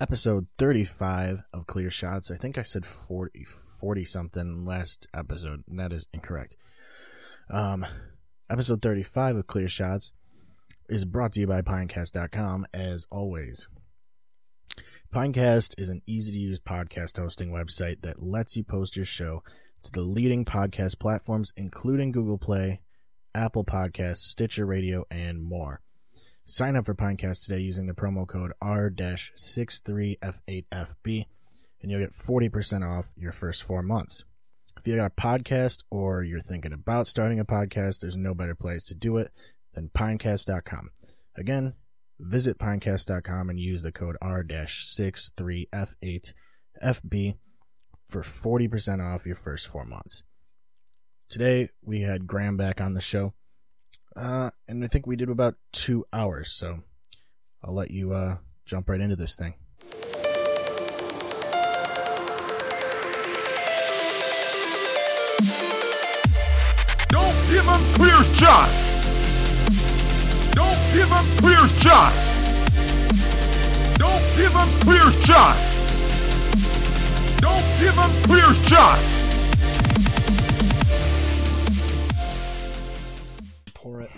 episode 35 of Clear Shots. I think I said 40, 40 something last episode, and that is incorrect. Um, episode 35 of Clear Shots is brought to you by Pinecast.com, as always. Pinecast is an easy to use podcast hosting website that lets you post your show to the leading podcast platforms, including Google Play, Apple Podcasts, Stitcher Radio, and more. Sign up for Pinecast today using the promo code R-63F8FB and you'll get 40% off your first four months. If you got a podcast or you're thinking about starting a podcast, there's no better place to do it than Pinecast.com. Again, visit Pinecast.com and use the code R-63F8FB for 40% off your first four months. Today, we had Graham back on the show. Uh, and I think we did about two hours, so I'll let you uh, jump right into this thing. Don't give him clear shot. Don't give him clear shot. Don't give him clear shot. Don't give him clear shot. Pour it.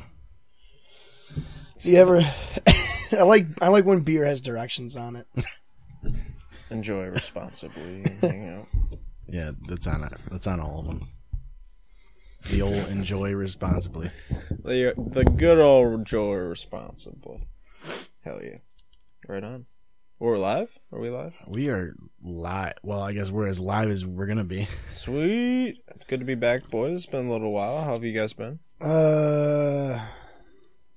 You ever? I like I like when beer has directions on it. Enjoy responsibly. hang out. Yeah, that's on it. That's on all of them. The old enjoy responsibly. The, the good old Joe responsibly. Hell yeah. Right on. We're live? Are we live? We are live. Well, I guess we're as live as we're gonna be. Sweet. Good to be back, boys. It's been a little while. How have you guys been? Uh,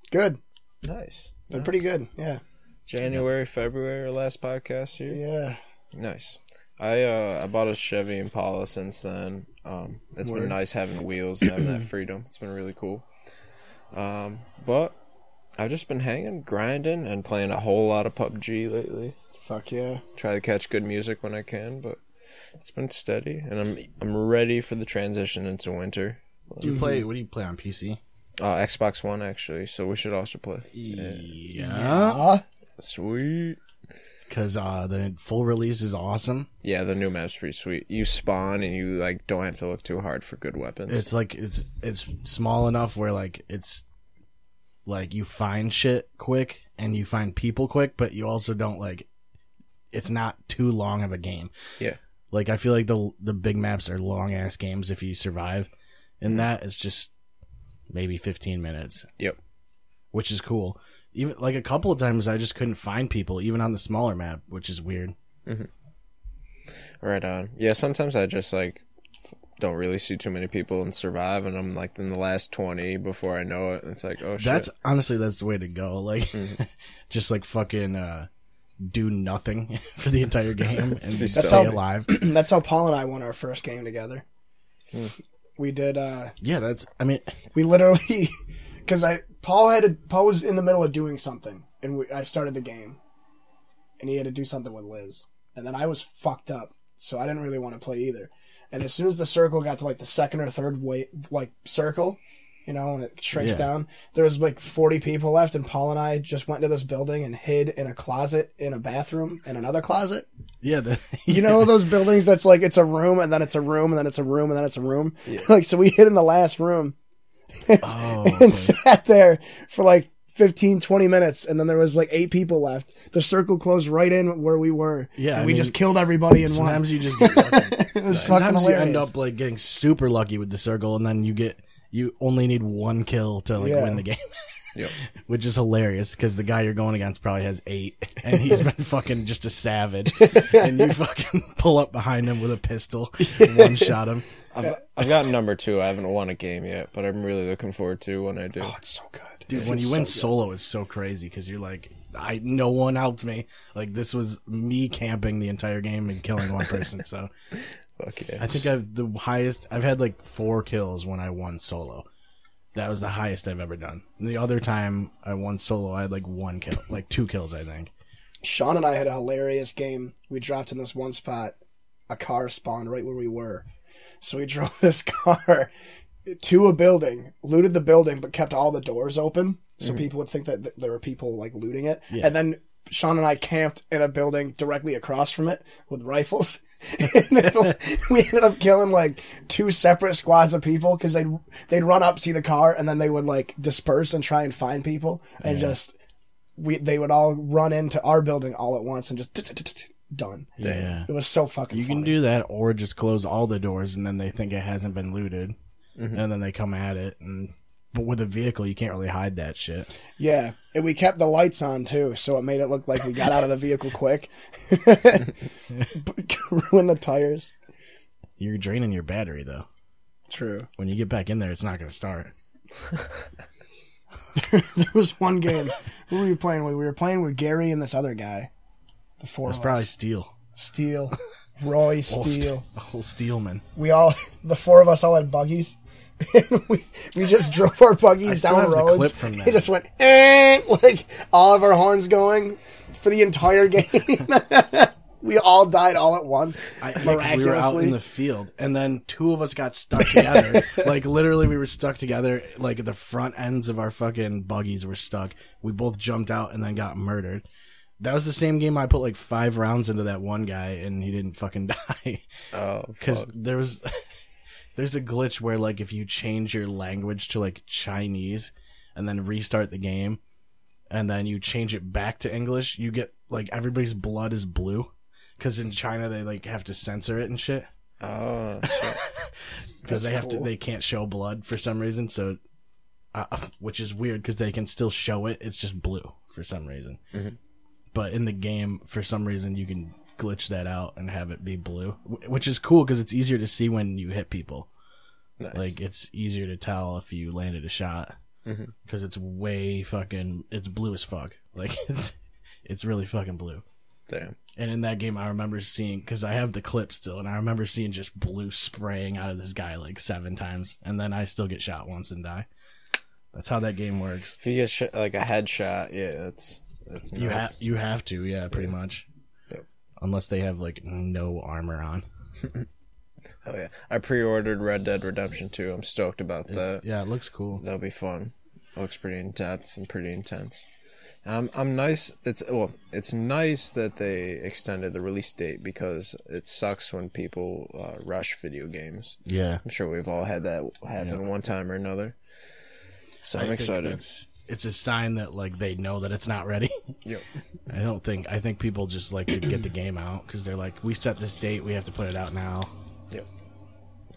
good. Nice. Been pretty good. Yeah. January, February, our last podcast here. Yeah. Nice. I uh I bought a Chevy Impala since then. Um, it's been nice having wheels and having that freedom. It's been really cool. Um, but I've just been hanging, grinding, and playing a whole lot of PUBG lately. Fuck yeah. Try to catch good music when I can, but it's been steady, and I'm I'm ready for the transition into winter. Do you play? What do you play on PC? Uh, Xbox One actually, so we should also play. Yeah, Ah. Sweet. because uh, the full release is awesome. Yeah, the new map's pretty sweet. You spawn and you like don't have to look too hard for good weapons. It's like it's it's small enough where like it's like you find shit quick and you find people quick, but you also don't like. It's not too long of a game. Yeah. Like I feel like the the big maps are long ass games if you survive. And that is just maybe 15 minutes, Yep. which is cool. Even like a couple of times I just couldn't find people even on the smaller map, which is weird. Mm-hmm. Right on. Yeah, sometimes I just like don't really see too many people and survive, and I'm like in the last twenty before I know it. And it's like, oh shit. That's honestly that's the way to go. Like Mm-hmm. just like fucking uh do nothing for the entire game and That's stay how- alive. That's how Paul and I won our first game together. We did. uh Yeah, that's I mean We literally, because I Paul had to, Paul was in the middle of doing something, and we, I started the game, and he had to do something with Liz, and then I was fucked up, so I didn't really want to play either. And as soon as the circle got to like the second or third way, like circle, you know, and it shrinks Yeah. down, there was like forty people left, and Paul and I just went to this building and hid in a closet, in a bathroom, in another closet. yeah, the, You know those buildings that's like it's a room and then it's a room and then it's a room and then it's a room. like so we hid in the last room oh, and sat there for like 15 20 minutes and then there was like eight people left. The circle closed right in where we were. Yeah, and I we mean, just killed everybody in one. sometimes you just get lucky. It was fucking sometimes you end up like getting super lucky with the circle and then you get you only need one kill to like Yeah. win the game. Yep. Which is hilarious because the guy you're going against probably has eight, and he's been fucking just a savage. and you fucking pull up behind him with a pistol, one shot him. I've I've gotten number two. I haven't won a game yet, but I'm really looking forward to when I do. oh, it's so good. Dude, when It's you win so good. solo, it's so crazy because you're like, I no one helped me. Like this was me camping the entire game and killing one person. So Fuck yeah. I think I've the highest. I've had like four kills when I won solo. That was the highest I've ever done. And the other time I won solo, I had like one kill, like two kills, I think. Sean and I had a hilarious game. We dropped in this one spot. A car spawned right where we were. So we drove this car to a building, looted the building, but kept all the doors open. So mm-hmm. people would think that th- there were people like looting it. Yeah. And then Sean and I camped in a building directly across from it with rifles. And we ended up killing like two separate squads of people because they'd they'd run up, see the car, and then they would like disperse and try and find people, and just we they would all run into our building all at once and just done. Yeah. It was so fucking. You can do that or just close all the doors and then they think it hasn't been looted. Mm-hmm. And then they come at it and but with a vehicle you can't really hide that shit. Yeah, and we kept the lights on too, so it made it look like we got out of the vehicle quick. Ruin the tires. You're draining your battery though. True. When you get back in there it's not gonna start. There was one game. Who were we playing with? We were playing with Gary and this other guy. The four It's probably steel. Steel. Roy Steel. Ste- Old Steelman. We all, the four of us all had buggies. And we, we just drove our buggies down the roads. clip from It just went, eh, like all of our horns going for the entire game. we all died all at once. I, 'cause we were out in the field, and then two of us got stuck together. like literally, we were stuck together. Like the front ends of our fucking buggies were stuck. We both jumped out and then got murdered. That was the same game. I put like five rounds into that one guy, and he didn't fucking die Oh, because there was there's a glitch where like if you change your language to like Chinese and then restart the game, and then you change it back to English, you get like everybody's blood is blue. Because in China they like have to censor it and shit Oh, because they have cool. to they can't show blood for some reason so uh, which is weird because they can still show it it's just blue for some reason Mhm. But in the game for some reason you can glitch that out and have it be blue which is cool because it's easier to see when you hit people nice. like it's easier to tell if you landed a shot mm-hmm. because it's way fucking it's blue as fuck like it's it's really fucking blue Damn. and in that game, I remember seeing because I have the clip still, and I remember seeing just blue spraying out of this guy like seven times, and then I still get shot once and die. That's how that game works. If you get sh- like a headshot, yeah, that's that's You have you have to, yeah, pretty much. Yep. Unless they have like no armor on. Oh yeah, I pre-ordered Red Dead Redemption 2. I'm stoked about that. Yeah, it looks cool. That'll be fun. looks pretty in depth and pretty intense. Um, I'm nice. It's well, it's nice that they extended the release date because it sucks when people uh, rush video games. Yeah, I'm sure we've all had that happen one time or another. So I I'm think excited. It's, it's a sign that like they know that it's not ready. Yep. I don't think. I think people just like to get the game out because they're like, we set this date, we have to put it out now. Yep.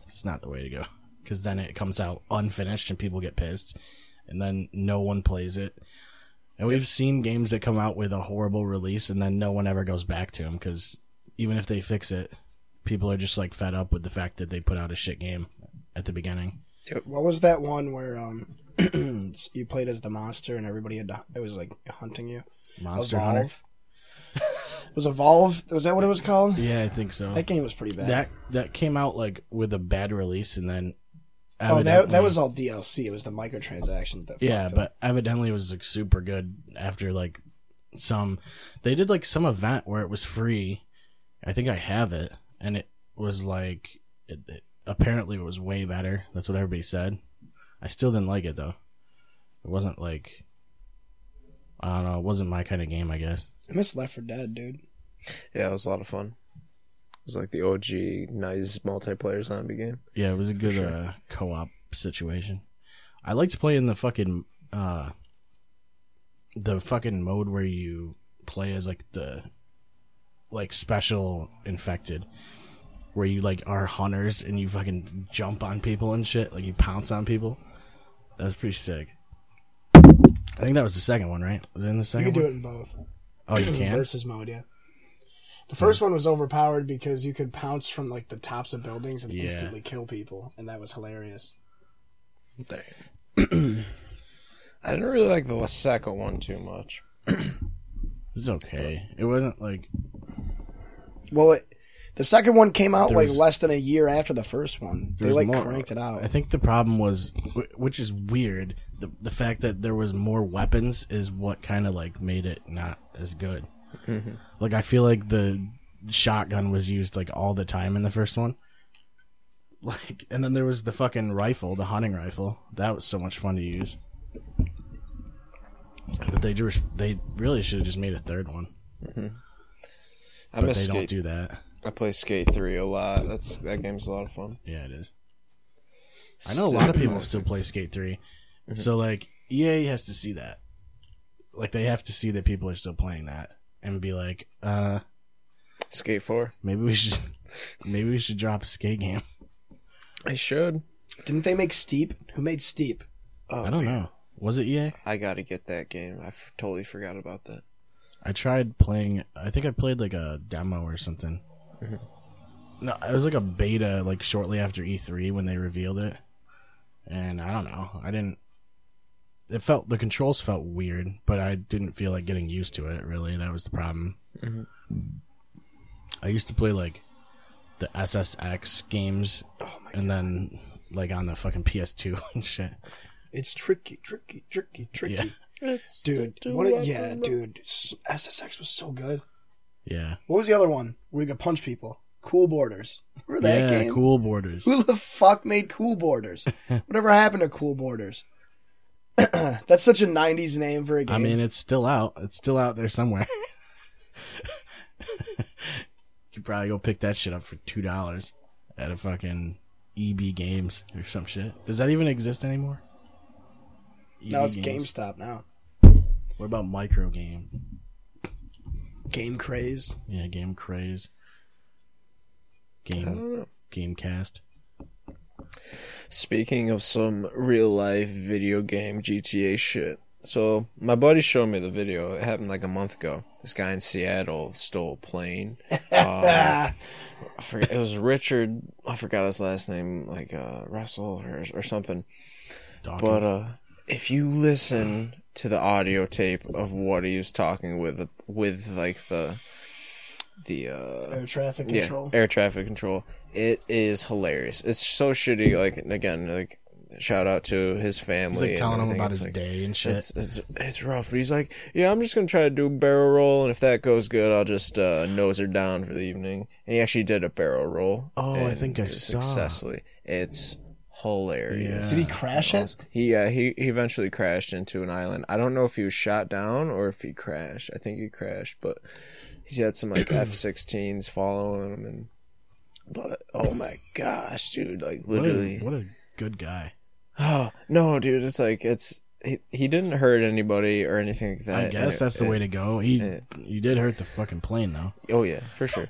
It's not the way to go because then it comes out unfinished and people get pissed, and then no one plays it. And we've seen games that come out with a horrible release and then no one ever goes back to them because even if they fix it, people are just like fed up with the fact that they put out a shit game at the beginning. What was that one where um you played as the monster and everybody had to, it was like hunting you? Monster Hunter. Was Evolve? Was that what it was called? Yeah, I think so. That game was pretty bad. that that came out like with a bad release and then oh, that, that was all DLC. It was the microtransactions that. yeah but up. evidently it was like super good after like some they did like some event where it was free i think i have it and it was like it, it, apparently it was way better that's what everybody said i still didn't like it though it wasn't like i don't know it wasn't my kind of game i guess I miss Left 4 Dead, dude. Yeah, it was a lot of fun. It was like the OG nice multiplayer zombie game. yeah it was a good sure. uh, co-op situation i liked playing the fucking uh the fucking mode where you play as like the like special infected where you like are hunters and you fucking jump on people and shit like you pounce on people that was pretty sick i think that was the second one right was it in the You can could do it in both. oh you can Versus mode, yeah. The first one was overpowered because you could pounce from like the tops of buildings and Yeah. instantly kill people, and that was hilarious. Dang. I didn't really like the second one too much. it was okay it wasn't like Well, it, the second one came out There like was- less than a year after the first one. They like more- cranked it out. I think the problem was, which is weird, the the fact that there was more weapons is what kind of like made it not as good. Mm-hmm. Like I feel like the shotgun was used like all the time in the first one. Like, and then there was the fucking rifle, the hunting rifle. That was so much fun to use. But they just they really should have just made a third one. I But miss they don't do that. I play Skate Three a lot. That's that game's a lot of fun. Yeah, it is. I know a lot of people still play Skate 3. So like EA has to see that. Like they have to see that people are still playing that and be like, uh Skate Four. maybe we should maybe we should drop a skate game. I should. Didn't they make Steep? Who made Steep? Oh, I don't know. Was it EA? I gotta get that game. I f- totally forgot about that. I tried playing. I think I played like a demo or something. No, it was like a beta, like shortly after E3 when they revealed it. And I don't know. I didn't. It felt the controls felt weird, but I didn't feel like getting used to it. Really, that was the problem. I used to play like the SSX games, Oh my and then like on the fucking PS2 and shit. It's tricky, tricky, tricky, tricky. Yeah. Dude, what a, yeah, dude. S- SSX was so good. Yeah, What was the other one where you could punch people? Cool Borders. Remember that yeah, game? cool borders. Who the fuck made Cool Borders? Whatever happened to Cool Borders? That's such a 90s name for a game. I mean, it's still out. It's still out there somewhere. you could probably go pick that shit up for two dollars at a fucking EB Games or some shit. Does that even exist anymore? EB it's Games. GameStop now. What about Micro Game? Game Craze. Yeah, Game Craze. I Game don't. Gamecast. Speaking of some real life video game GTA shit. So my buddy showed me the video. It happened like a month ago. This guy in Seattle stole a plane. Um, I forget, it was Richard. I forgot his last name, like uh, Russell or, or something. Dawkins. But uh, if you listen to the audio tape of what he was talking with, with like the the uh, Air traffic yeah, control. air traffic control. It is hilarious. It's so shitty. Like again, like shout out to his family. He's like and telling him about It's his like- day and shit. It's, it's it's rough, but he's like, yeah, I'm just gonna try to do a barrel roll, and if that goes good, I'll just uh, nose her down for the evening. And he actually did a barrel roll. Oh, I think I did it saw. successfully. It's hilarious. Did he crash it? He yeah he he eventually crashed into an island. I don't know if he was shot down or if he crashed. I think he crashed, but he had some like F-16s following him, and but oh my gosh, dude, like what, literally. a, what a good guy. Oh no, dude! It's like it's he, he didn't hurt anybody or anything like that. I guess it- that's the it- way to go. He it- you did hurt the fucking plane though. Oh yeah, for sure.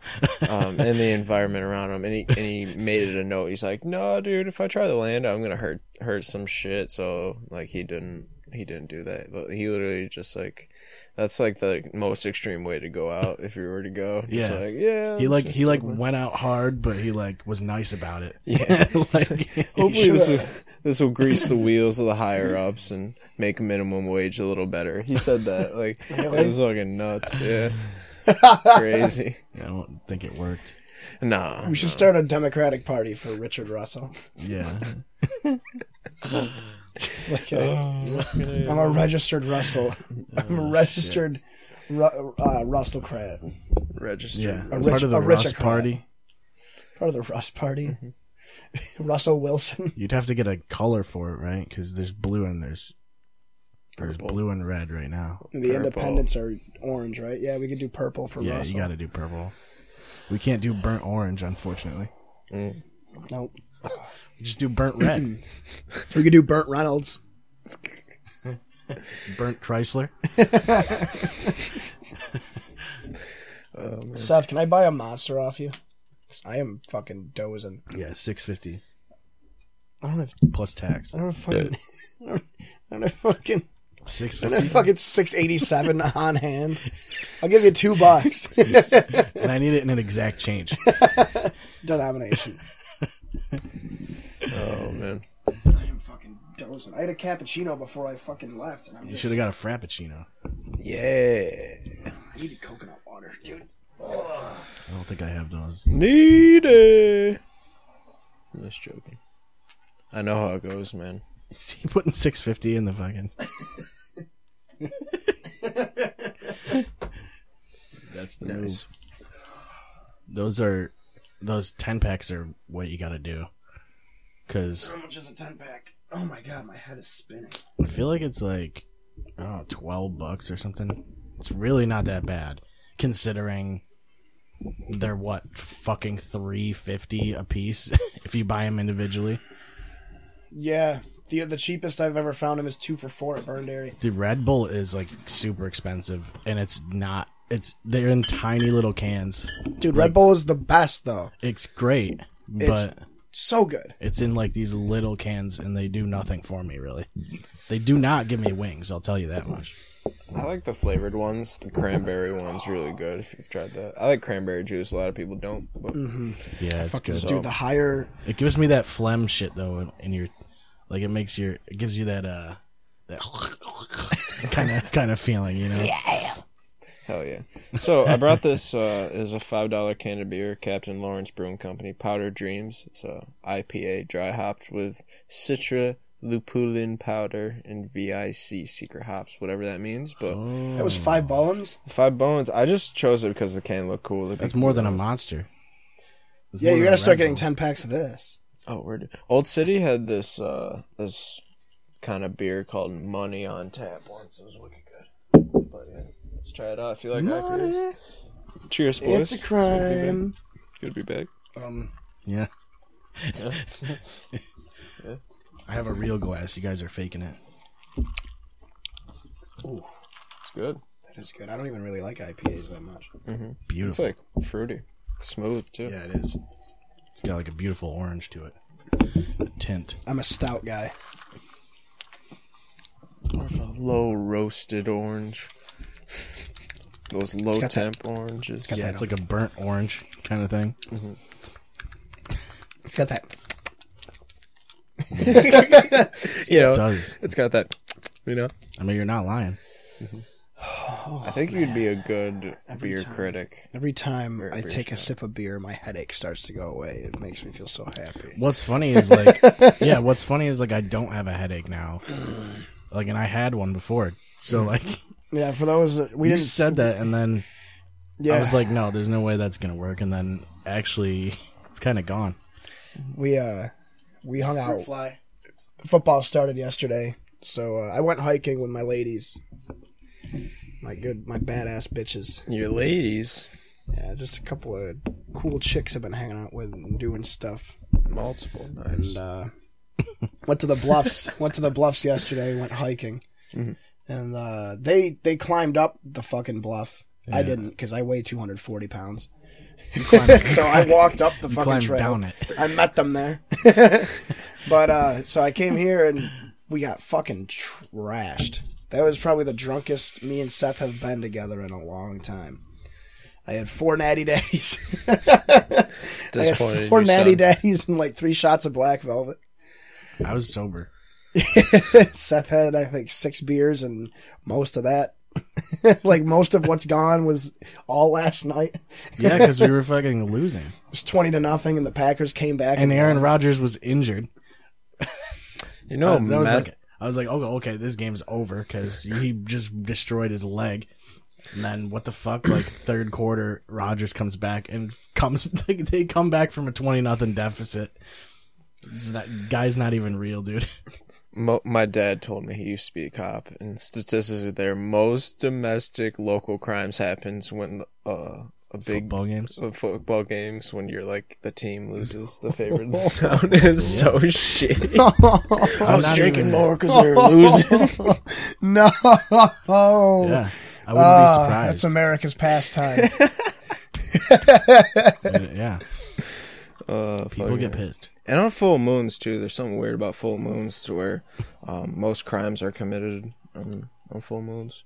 um, and the environment around him, and he and he made it a note. He's like, "No, dude, if I try to land, I'm gonna hurt hurt some shit." So like he didn't he didn't do that, but he literally just like that's like the most extreme way to go out if you were to go. Just Yeah. like yeah. He like he like stupid. went out hard, but he like was nice about it. yeah. like, Hopefully this will, this will grease the wheels of the higher ups and make minimum wage a little better. He said that like it was fucking nuts. Yeah, crazy. I don't think it worked. Nah, We should start a Democratic Party for Richard Russell. Yeah. Like uh, oh, a, I'm a registered Russell. I'm a registered Ru- uh, Russellcrat. register. Yeah. A Part of the a Russ richocrat. party. Part of the Russ Party. Russell Wilson. You'd have to get a color for it, right? Because there's blue and there's there's Purple. blue and red right now. The Purple. Independents are orange, right? Yeah, we could do purple for Russell. yeah, Russell. you got to do purple. We can't do burnt orange, unfortunately. Nope. We just do burnt red, We could do burnt Reynolds. burnt Chrysler. oh, Seth, can I buy a monster off you? 'Cause I am fucking dozing. Yeah, six fifty I don't have. plus tax. I don't have fucking. I don't, I don't have fucking. Six I don't have fifty, fucking six eighty seven on hand. I'll give you two bucks. and I need it in an exact change. Denomination. Oh man. I am dozing. I had a cappuccino before I fucking left, and I'm You just. should have got a frappuccino. Yeah. I needed coconut water, dude. I don't think I have those. Need it. I'm just joking. I know how it goes, man. You putting six fifty in the fucking. That's the Nice. move. Those are those ten packs are what you got to do. Cause How much is a ten pack? Oh my god, my head is spinning. I feel like it's like oh, 12 bucks or something. It's really not that bad considering they're what fucking 350 a piece if you buy them individually. Yeah, the the cheapest I've ever found them is two for four at Burn Dairy. Dude, Red Bull is like super expensive and it's not it's they're in tiny little cans. Dude, Red Bull is the best though. It's great, but So good. it's in like these little cans and they do nothing for me really. They do not give me wings, I'll tell you that much. I like the flavored ones. The cranberry one's really good if you've tried that. I like cranberry juice. A lot of people don't. But Yeah, it's good. Dude, the higher It gives me that phlegm shit though in- in your like it makes your it gives you that uh that kind of kind of feeling, you know. Hell yeah. So I brought this uh, as a five dollar can of beer, Captain Lawrence Brewing Company, Powder Dreams. It's a IPA, dry hopped with Citra, lupulin powder, and VIC secret hops, whatever that means. But that was five bones. five bones, I just chose it because the can looked cool. The That's big more than a monster. It's Yeah, you than gotta start Red getting ten packs of this. Oh, where did Old City had this uh this kind of beer called Money on Tap once. It was wicked good. But yeah, let's try it out. If you like IPAs. Cheers, boys. It's a crime. Good to be back. Um, Yeah. yeah. I have a real glass. You guys are faking it. Oh, it's good. that is good. I don't even really like IPAs that much. It's Beautiful. It's like fruity, smooth too. yeah, it is. It's got like a beautiful orange to it. A tint. I'm a stout guy. Or if a low roasted orange. Those low got that- temp oranges. got Yeah, that it's like a burnt orange kind of thing. Mm-hmm. It's got that. You know, It does. it's got that. You know, I mean, you're not lying. Mm-hmm. I think you'd be a oh, good beer time. critic. Every time Very I brief, take yeah. a sip of beer, my headache starts to go away. It makes me feel so happy. What's funny is like, yeah, what's funny is like I don't have a headache now. Mm. Like, and I had one before. So mm. like, Yeah, for those that we you didn't said that, and then Yeah, I was like, no, there's no way that's gonna work. And then actually, it's kind of gone. we uh we hung out. fly. Football started yesterday, so uh, I went hiking with my ladies. My good, my badass bitches. Your ladies, Yeah, just a couple of cool chicks I've been hanging out with and doing stuff. multiple, nice. And uh, went to the bluffs. went to the bluffs yesterday. Went hiking, and uh, they they climbed up the fucking bluff. I didn't because I weigh 240 pounds. so I walked up the fucking trail. down it. I met them there. but uh, so I came here and we got fucking trashed. That was probably the drunkest me and Seth have been together in a long time. I had four natty daddies. I had four natty son. daddies and like three shots of black velvet. I was sober. Seth had I think six beers and most of that. like most of what's gone was all last night. Yeah, because we were fucking losing, It was twenty to nothing, and the Packers came back. and Aaron Rodgers was injured. You know, Uh, that was Matt- like I was like, oh, okay, this game's over because he just destroyed his leg. And then what the fuck? Like third quarter, Rodgers comes back and comes. They come back from a twenty nothing deficit. It's not, guy's not even real, dude. Mo- my dad told me he used to be a cop, and statistics are there. Most domestic local crimes happens when uh, a big Football games. uh, football games when you're like the team loses, the favorite the town is so shitty. I was drinking even- more because they're losing. no, Yeah, I wouldn't Ah, be surprised. that's America's pastime. yeah, Uh, people fucking- get pissed. And on full moons too, there's something weird about full moons to where um, most crimes are committed on, on full moons.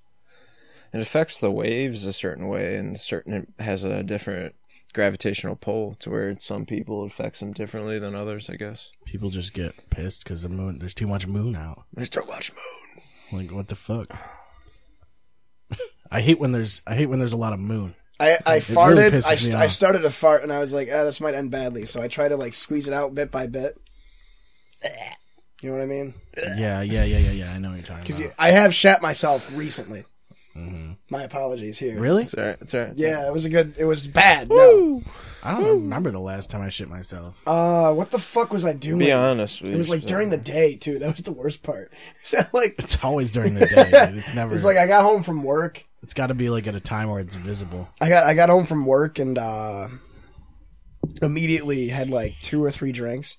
It affects the waves a certain way, and certain it has a different gravitational pull to where some people it affects them differently than others. I guess. People just get pissed because the moon. There's too much moon out. There's too much moon. Like what the fuck? I hate when there's. I hate when there's a lot of moon. I, I really farted. pisses I, st- I started to fart, and I was like, "Ah, this might end badly." So I try to like squeeze it out bit by bit. You know what I mean? Yeah, yeah, yeah, yeah, yeah. I know what you're talking Because about. I have shat myself recently. My apologies here. Really? It's alright. It's alright. it's alright. Yeah, it was a good. It was bad. No. I don't remember the last time I shit myself. Uh, what the fuck was I doing? Be honest with It was like during the day too. That was the worst part. So like, It's always during the day. Dude. It's never. it's like I got home from work. It's got to be like at a time where it's visible. I got I got home from work and uh immediately had like two or three drinks.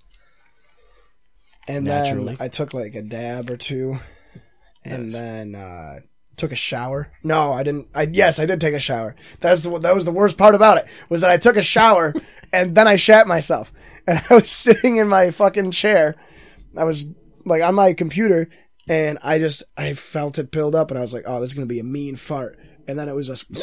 And Naturally. then I took like a dab or two and then uh took a shower. No, I didn't I yes, I did take a shower. That's the that was the worst part about it was that I took a shower and then I shat myself. And I was sitting in my fucking chair. I was like on my computer and I just I felt it build up and I was like, "Oh, this is going to be a mean fart." And then it was just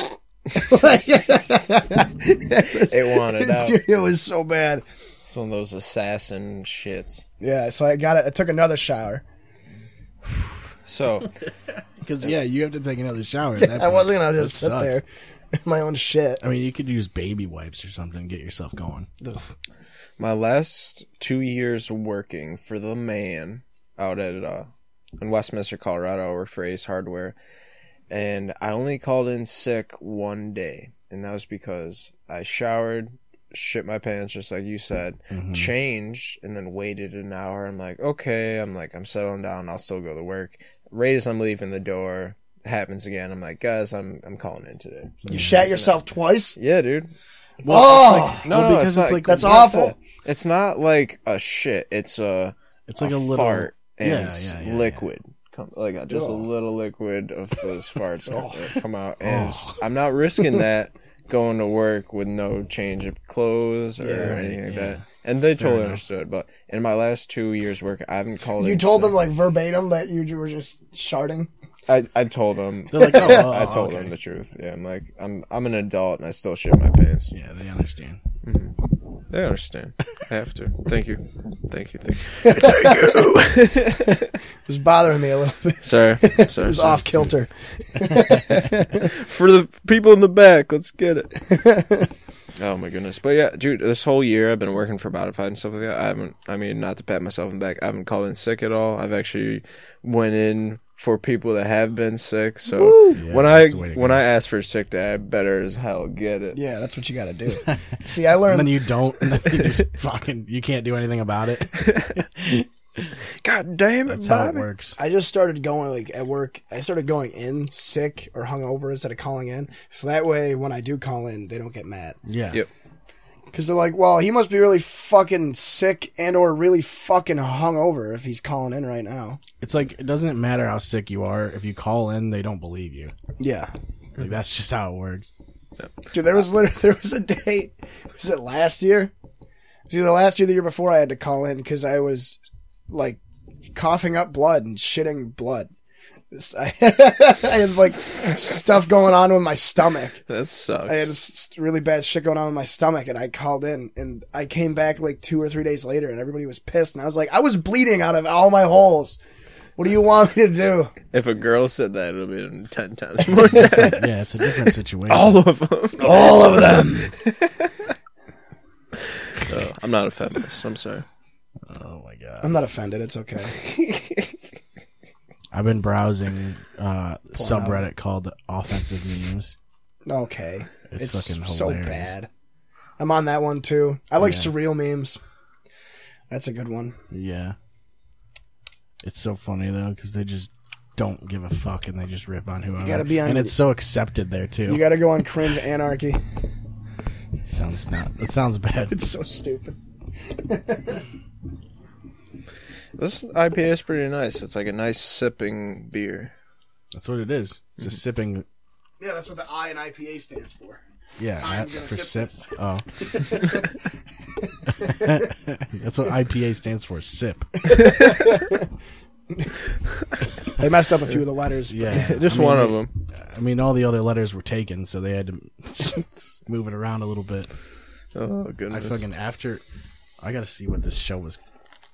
It wanted out. it was so bad. It's one of those assassin shits. Yeah, so I got it. I took another shower. So Because yeah, you have to take another shower. I wasn't gonna just sit sucks. there in my own shit. I mean, you could use baby wipes or something to get yourself going. my last two years working for the man out at uh in Westminster, Colorado, I worked for Ace Hardware, and I only called in sick one day, and that was because I showered, shit my pants just like you said, mm-hmm. changed, and then waited an hour. I'm like, okay, I'm like, I'm settling down. I'll still go to work. Right as I'm leaving the door, happens again. I'm like, guys, I'm I'm calling in today. You shat yourself twice. Yeah, dude. oh, No, Well, no, because it's, it's not- like- that's awful. that. It's not like a shit. It's a It's like a, a little fart and Yeah, yeah, liquid. Come, like just a little liquid of those farts come out, and I'm not risking that going to work with no change of clothes or anything like that. And they totally enough. understood. But in my last two years work, I haven't called. you told them like verbatim that you were just sharding. I, I told them. They're like, oh, oh, I told okay. them the truth. Yeah, I'm like, I'm I'm an adult and I still shit my pants. Yeah, they understand. Mm-hmm. They understand. I have to. Thank you. Thank you. Thank you. It was bothering me a little bit. Sorry. Sorry. It Sorry. was sorry. off kilter. For the people in the back, let's get it. Oh my goodness. But yeah, dude, this whole year I've been working for Botify and stuff like that. I haven't I mean not to pat myself in the back, I haven't called in sick at all. I've actually went in for people that have been sick. So Yeah, when I that's the way to when go. I ask for sick day, I better as hell get it. Yeah, that's what you got to do. See, I And learned then you don't, and then you just fucking, you can't do anything about it. God damn it, That's how it works. I just started going like at work. I started going in sick or hungover instead of calling in, so that way when I do call in, they don't get mad. Yeah. Yep. Because they're like, "Well, he must be really fucking sick and or really fucking hungover if he's calling in right now." It's like, it doesn't matter how sick you are. If you call in, they don't believe you. Yeah, Like, that's just how it works. dude. There was literally there was a day. Was it last year? It the last year, the year before. I had to call in because I was like coughing up blood and shitting blood. This- I, I had like stuff going on with my stomach. That sucks. I had s- really bad shit going on with my stomach, and I called in, and I came back like two or three days later, and everybody was pissed, and I was like, I was bleeding out of all my holes. What do you want me to do? if a girl said that, it would have been ten times more time. Yeah, it's a different situation. All of them. All of them. Uh, I'm not a feminist. I'm sorry. My god. I'm not offended. It's okay. I've been browsing uh subreddit called offensive memes. Okay. It's It's, fucking so bad. I'm on that one too. I like Yeah. surreal memes. That's a good one. Yeah. It's so funny though because they just don't give a fuck and they just rip on whoever. You gotta be on- and it's so accepted there too. You got to go on cringe anarchy. It sounds not. That sounds bad. It's so stupid. This IPA is pretty nice. It's like a nice sipping beer. That's what it is. It's a mm-hmm. sipping. Yeah, that's what the I in IPA stands for. Yeah, I'm that- gonna for sip sip. Oh, that's what IPA stands for. Sip. They messed up a few of the letters. but- Yeah, Just I mean, one they- of them. I mean, all the other letters were taken, so they had to move it around a little bit. Oh goodness. I goodness. fucking after. I gotta see what this show was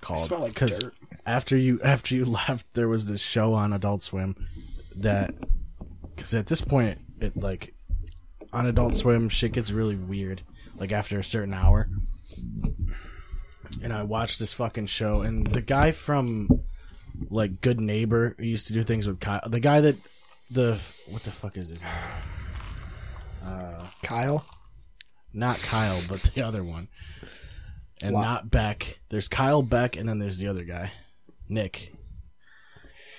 called. Smell like dirt. after you after you left, there was this show on Adult Swim that because at this point, it like on Adult Swim, shit gets really weird. Like after a certain hour, and I watched this fucking show, and the guy from like Good Neighbor who used to do things with Kyle, the guy that the what the fuck is his name? Uh, Kyle. Not Kyle, but the other one, and Wow. not Beck. There's Kyle Beck, and then there's the other guy, Nick.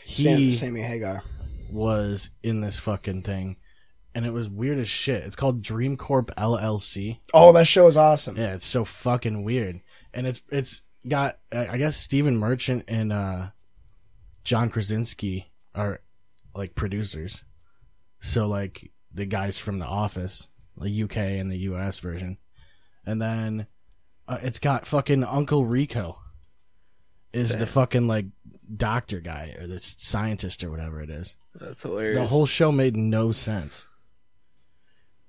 He Sam, Sammy Hagar. was in this fucking thing, and it was weird as shit. It's called Dream Corp LLC. Oh, that show is awesome. Yeah, it's so fucking weird, and it's it's got I I guess Stephen Merchant and uh, John Krasinski are like producers. So like the guys from The Office, the UK and the US version, and then uh, it's got fucking Uncle Rico is the fucking like doctor guy or the scientist or whatever it is. That's hilarious. The whole show made no sense.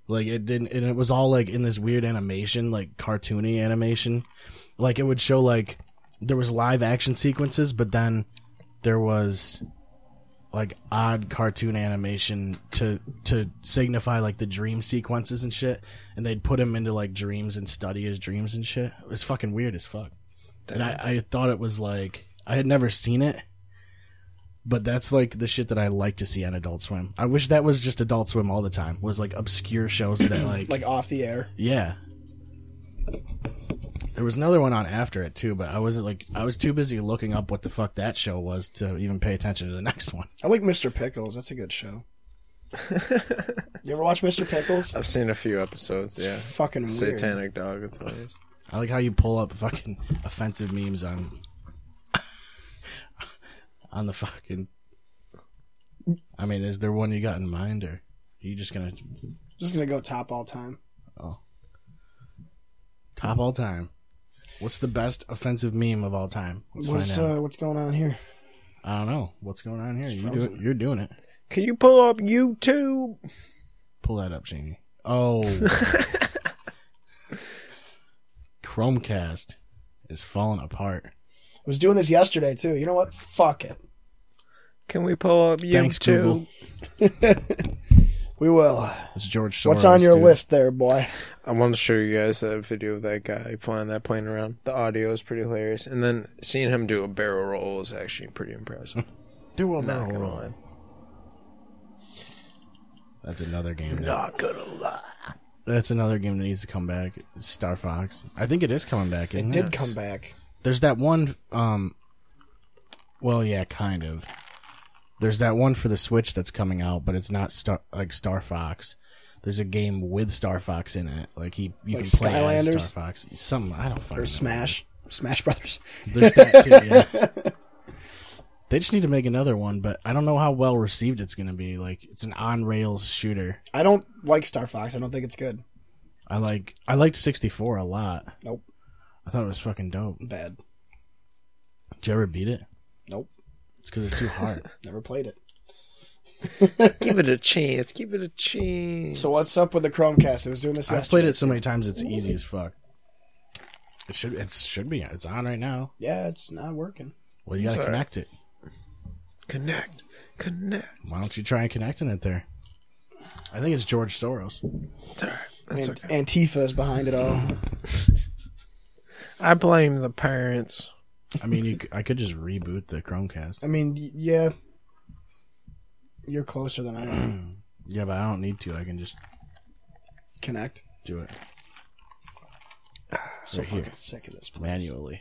Like it didn't, and it was all like in this weird animation, like cartoony animation. Like it would show like there was live action sequences, but then there was like odd cartoon animation to to signify like the dream sequences and shit. And they'd put him into like dreams and study his dreams and shit. It was fucking weird as fuck. And I, I thought it was like I had never seen it, but that's like the shit that I like to see on Adult Swim. I wish that was just Adult Swim all the time. Was like obscure shows that like, Like off the air. yeah. There was another one on after it too, but I wasn't like I was too busy looking up what the fuck that show was to even pay attention to the next one. I like Mr. Pickles. That's a good show. you ever watch Mr. Pickles? I've seen a few episodes. Yeah, Fucking weird. Satanic Dog. It's hilarious. I like how you pull up fucking offensive memes on on the fucking. I mean, is there one you got in mind, or are you just gonna Just gonna go top all time. Oh. Top all time? What's the best offensive meme of all time? Let's What's find out. uh, what's going on here? I don't know what's going on here. It's You do it. frozen. You're doing it. Can you pull up YouTube? Pull that up, Jamie. Oh, Chromecast is falling apart. I was doing this yesterday too. You know what? Fuck it. Can we pull up YouTube? Thanks, Google. We will. It's George Soros. What's on your dude. list there, boy? I want to show you guys that video of that guy flying that plane around. The audio is pretty hilarious, and then seeing him do a barrel roll is actually pretty impressive. Do a Not barrel roll. lie. That's another game. That, Not gonna lie. that's another game that needs to come back. Star Fox. I think it is coming back. It Isn't did it? come back. There's that one. Um. Well, yeah, kind of. There's that one for the Switch that's coming out, but it's not Star like Star Fox. There's a game with Star Fox in it. Like he, you Like can play as Star Fox. Some I don't fucking Or know. Smash. Smash Brothers. There's that too. Yeah. they just need to make another one, but I don't know how well received it's going to be. Like it's an on rails shooter. I don't like Star Fox. I don't think it's good. I like I liked 64 a lot. Nope. I thought it was fucking dope. Bad. Did you ever beat it? Nope. It's because it's too hard. Never played it. Give it a chance. Give it a chance. So what's up with the Chromecast? It was doing this I've played it so many times it's easy as fuck. It should it should be it's on right now. Yeah, it's not working. Well, you got to Sorry. connect it. Connect. Connect. Why don't you try connecting it there? I think it's George Soros. It's alright. That's And okay. Antifa is behind it all. I blame the parents. I mean, you, I could just reboot the Chromecast. I mean, yeah. You're closer than I am. Yeah, but I don't need to. I can just Connect. do it So Right here. fucking sick of this place. manually.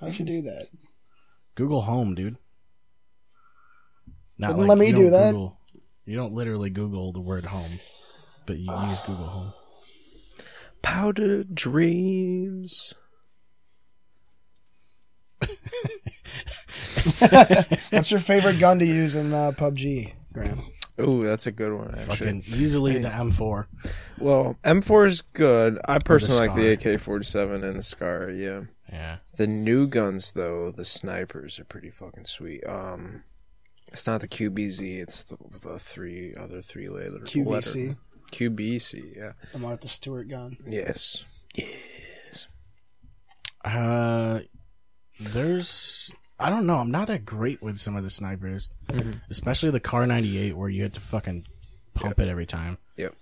How'd you do that? Google Home, dude. Not Didn't let me do that. Google, you don't literally Google the word home, but you use Google Home. Powdered dreams. What's your favorite gun to use in uh, PUBG, Graham? Ooh, that's a good one actually. Fucking easily the M4. Well, M4 is good. I personally like the AK-47 and the Scar. Yeah. Yeah. The new guns though, the snipers are pretty fucking sweet. Um, it's not the QBZ. It's the, the three other three letter QVC. letter- QBC. Yeah. The Martha Stewart gun. Yes. Yes. Uh, there's I don't know. I'm not that great with some of the snipers, Mm-hmm. especially the Kar 98 where you have to fucking pump it every time. Yep.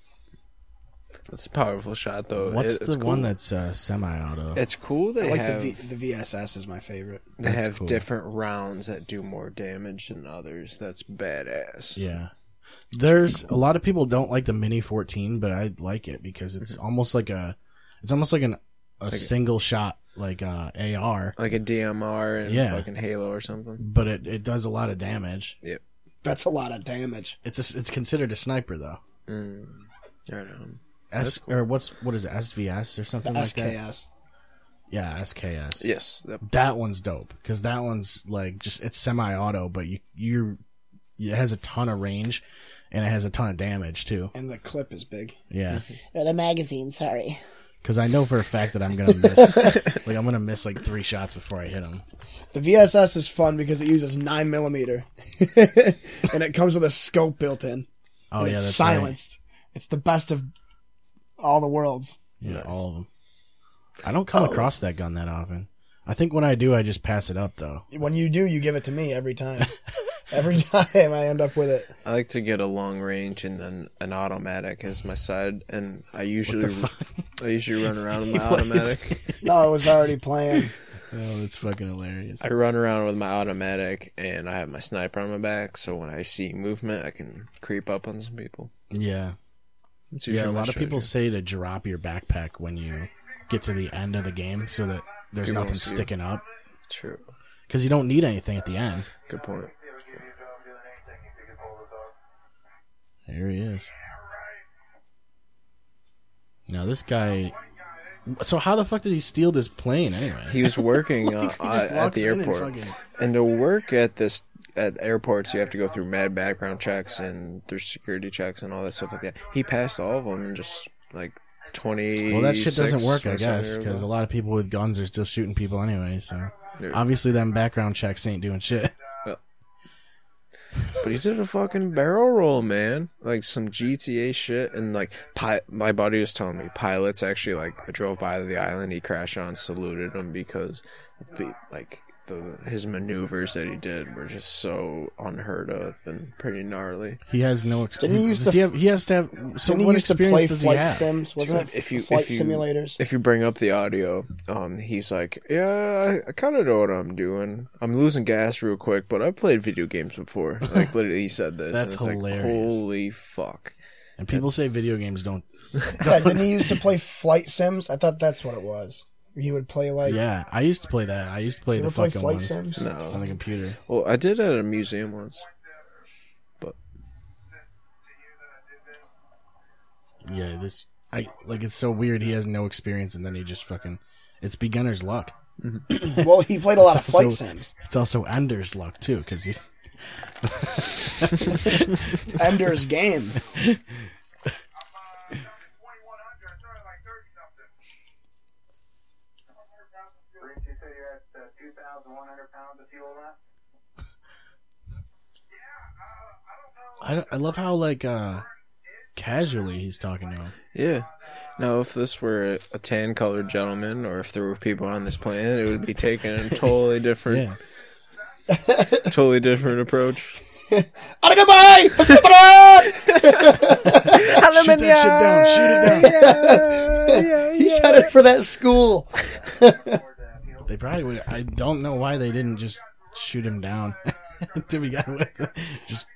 That's a powerful shot though. What's It- it's the cool. one that's uh, semi-auto? It's cool. They I like have the v- the VSS is my favorite. they That's have cool. different rounds that do more damage than others. That's badass. yeah. There's a lot of people don't like the Mini 14, but I like it because it's Mm-hmm. almost like a, it's almost like an a single shot like uh, AR, Like a DMR and Yeah. fucking Halo or something. but it, it does a lot of damage. Yep. That's a lot of damage. It's a, it's considered a sniper though. Mm. Right on. S cool. or what's what is it SVS or something like that? SKS. Yeah, SKS. Yes. That, That one's dope because that one's like just it's semi-auto, but you you're it has a ton of range and it has a ton of damage too. And the clip is big. Yeah, Or the magazine, sorry. Because I know for a fact that I'm gonna miss like I'm gonna miss like three shots before I hit him. The VSS is fun because it uses nine millimeter, and it comes with a scope built in, Oh and yeah, it's that's right. silenced. It's the best of all the worlds. Yeah, Nice. all of them. I don't come Oh. across that gun that often. I think when I do, I just pass it up though. When you do, you give it to me every time. every time I end up with it. I like to get a long range and then an automatic as my side, and I usually Oh, I usually run around with my automatic. No, it was already playing. Oh, that's fucking hilarious. I run around with my automatic, and I have my sniper on my back, so when I see movement, I can creep up on some people. Yeah, It's yeah. A my lot of people strategy. say to drop your backpack when you get to the end of the game, so that there's People nothing won't see you. sticking up. True. Because you don't need anything at the end. Good point. There he is. Now this guy. So how the fuck did he steal this plane anyway? He was working uh, He at the in and airport, fucking- and to work at this at airports, you have to go through mad background checks and there's security checks and all that stuff like that. He passed all of them in just like twenty. Well, that shit doesn't work, I guess, because a lot of people with guns are still shooting people anyway. So Yeah. obviously, them background checks ain't doing shit. But he did a fucking barrel roll, man. Like some GTA shit, and like pi- my buddy was telling me pilots actually like drove by the island. He crashed on, saluted him because like the his maneuvers that he did were just so unheard of and pretty gnarly. He has no. experience. Didn't he used does he, have, he has to have. So what used to experience play does he flight have? sims? Wasn't it If you- flight if you- simulators? If you bring up the audio, um, he's like, "Yeah, I, I kind of know what I'm doing. I'm losing gas real quick, but I've played video games before." Like literally, he said this. That's and it's hilarious. Like, Holy fuck! And people say video games don't. yeah, didn't he used to play flight sims? I thought that's what it was. He would play like. Yeah, I used to play that. I used to play You the ever play fucking flight ones sims? on the computer. Well, I did at a museum once. But yeah, this I like. It's so weird. He has no experience, and then he just fucking. It's beginner's luck. Mm-hmm. Well, he played a lot of flight so- sims. It's also Ender's luck too, because he's. Ender's Game. I, I love how like uh casually he's talking to him. Yeah. Now, if this were a tan colored gentleman, or if there were people on this planet, it would be taking a totally different, Yeah, totally different approach. Aragabay! Samurai! shoot that shit down. Shoot it down. He's headed for that school. They probably would. I don't know why they didn't just shoot him down to begin with. Just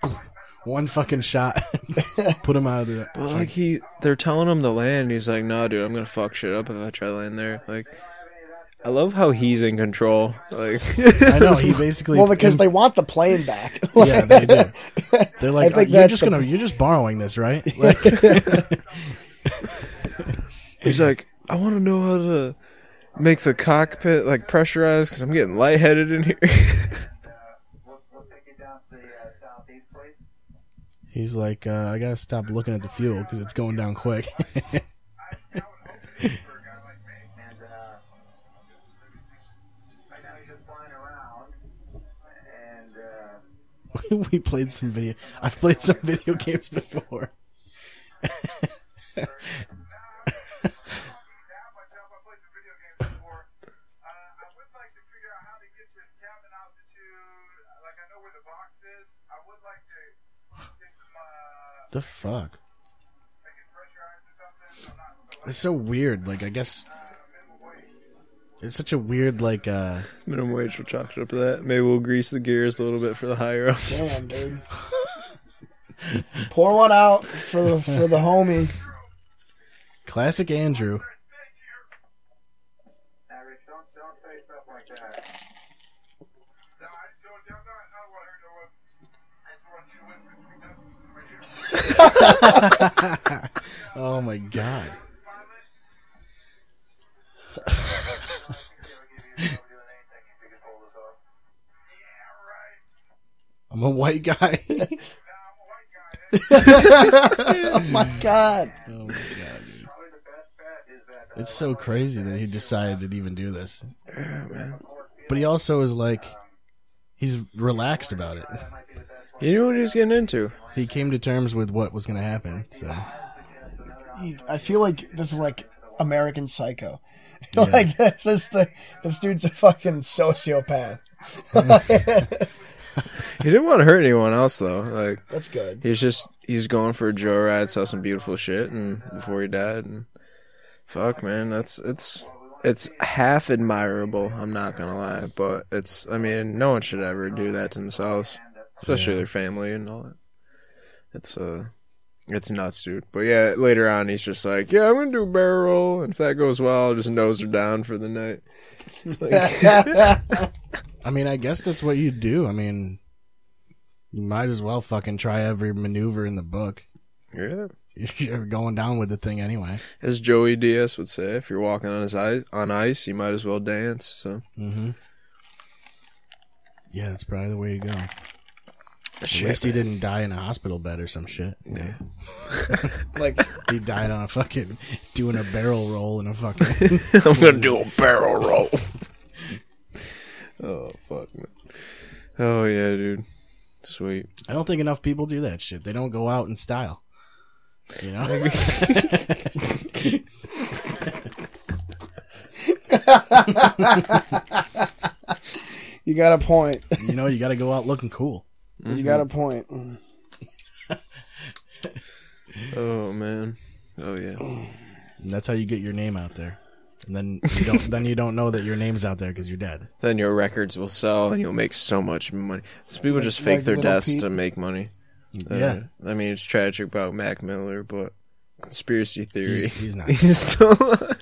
one fucking shot, put him out of the. But like he, they're telling him to land. He's like, "Nah, dude, I'm gonna fuck shit up if I try to land there." Like, I love how he's in control. Like, I know he basically. Well, because they want the plane back. Yeah, they do. They're like, I you're just the- gonna, you're just borrowing this, right? Like, he's like, "I want to know how to make the cockpit like pressurized because I'm getting lightheaded in here." he's like, uh, I gotta stop looking at the fuel because it's going down quick. we played some video. I've played some video games before. The fuck? It's so weird. Like, I guess it's such a weird, like, uh, Minimum wage will chalk it up to that. Maybe we'll grease the gears a little bit for the higher ups. Damn, dude. Pour one out for for the homie. Classic Andrew. Eric, don't don't say stuff like that. No, I don't, I'm not, I don't want her to know what. I just want you to whisper between us. Right here. Oh my god. I'm a white guy. Oh my god. oh my god. dude. It's so crazy that he decided to even do this. But he also is like he's relaxed about it. He knew what he was getting into. He came to terms with what was going to happen. So He- I feel like this is like American Psycho. like this is the this dude's a fucking sociopath. He didn't want to hurt anyone else though. Like That's good. he's just he's going for a joyride, saw some beautiful shit, and before he died, and fuck, man, that's it's it's half admirable. I'm not gonna lie, but it's I mean, no one should ever do that to themselves, especially their family and all that. It's uh. It's nuts, dude. But yeah, later on, he's just like, "Yeah, I'm gonna do a barrel roll. And if that goes well, I'll just nose her down for the night." I mean, I guess that's what you do. I mean, you might as well fucking try every maneuver in the book. Yeah, You're going down with the thing anyway. as Joey Diaz would say, if you're walking on his ice, on ice, you might as well dance. So Mm-hmm. Yeah, that's probably the way to go. At Shit, least he man. didn't die in a hospital bed or some shit. Yeah. Like He died on a fucking doing a barrel roll in a fucking. I'm gonna do a barrel roll. oh fuck, man. Oh yeah, dude. Sweet. I don't think enough people do that shit. They don't go out in style. You know? you got a point. you know, you got to go out looking cool. You got a point. Oh man. Oh yeah. And that's how you get your name out there. And then you don't then you don't know that your name's out there because you're dead. Then your records will sell, and you'll make so much money. So people just like fake their deaths Pete? to make money. Uh, Yeah. I mean, it's tragic about Mac Miller, but conspiracy theory. He's- he's not. He's still alive.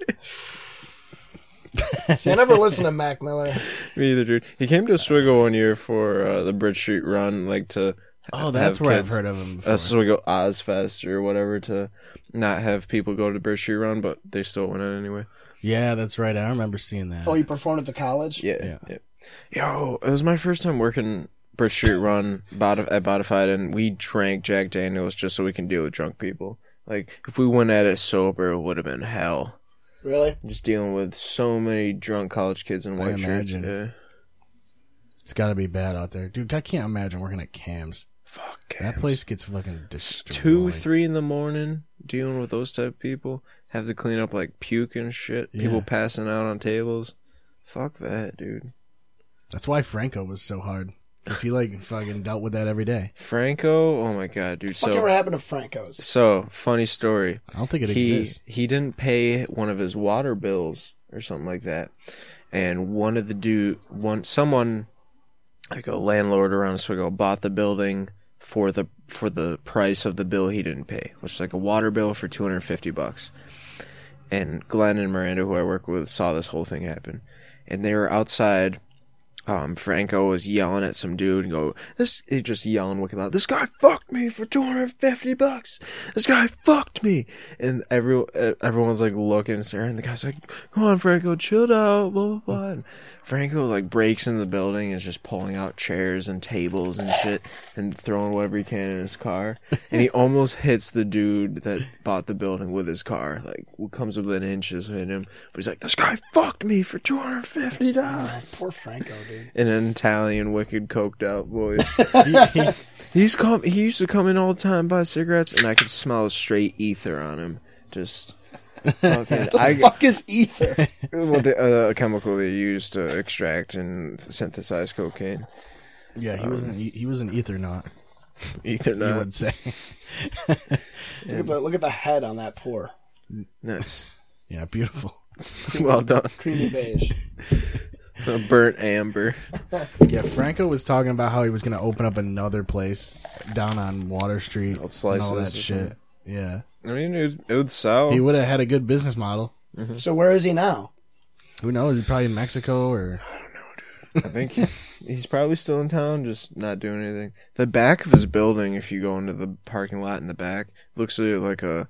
See, I never listened to Mac Miller. Me either, dude. He came to Oswego one year for uh, the Bridge Street Run, like to. Oh, that's have where kids- I've heard of him before. Oswego Ozfest or whatever to not have people go to Bridge Street Run, but they still went in anyway. yeah, that's right. I remember seeing that. Oh, you performed at the college? Yeah, Yeah. yeah. Yo, it was my first time working Bridge Street Run bot- at Botified, and we drank Jack Daniels just so we can deal with drunk people. Like, if we went at it sober, it would have been hell. Really? Just dealing with so many drunk college kids in white shirts. imagine. Yeah. It's got to be bad out there, dude. I can't imagine working at Cams. Fuck, That Cams. place gets fucking destroyed. two, three in the morning, dealing with those type of people. Have to clean up like puke and shit. People Yeah. passing out on tables. Fuck that, dude. That's why Franco was so hard because he like fucking dealt with that every day. Franco, oh my god, dude. Fuck so, ever happened to Franco's? so funny story. I don't think it he exists. he didn't pay one of his water bills or something like that, and one of the dude one someone like a landlord around Oswego bought the building for the for the price of the bill he didn't pay, which is like a water bill for two hundred fifty bucks. And Glenn and Miranda, who I work with, saw this whole thing happen, and they were outside. Um, Franco was yelling at some dude and go, this, he just yelling wicked loud, this guy fucked me for 250 bucks. This guy fucked me. And every, uh, everyone's like looking staring. And the guy's like, come on, Franco, chill out, blah, blah, blah. And Franco like breaks in the building and is just pulling out chairs and tables and shit and throwing whatever he can in his car. And he almost hits the dude that bought the building with his car. Like, comes within inches of him. But he's like, this guy fucked me for $250. Poor Franco. An Italian wicked coked out boy. He- he- He's come. He used to come in all the time buy cigarettes, and I could smell straight ether on him. Just fucking. I Fuck is ether? well, the uh, a chemical they use to extract and synthesize cocaine. yeah, he was an e- he was an ether ethernaut. Ether You would say. look, at the, look at the head on that pour. Nice. Yeah, beautiful. well done. Creamy beige. Burnt amber. Yeah, Franco was talking about how he was going to open up another place down on Water Street Called and all Slices that or shit. something. Yeah, I mean, it would, it would sell. he would have had a good business model. Mm-hmm. So where is he now? Who knows? He's probably in Mexico or I don't know, dude. I think he's probably still in town, just not doing anything. The back of his building, if you go into the parking lot in the back, looks like a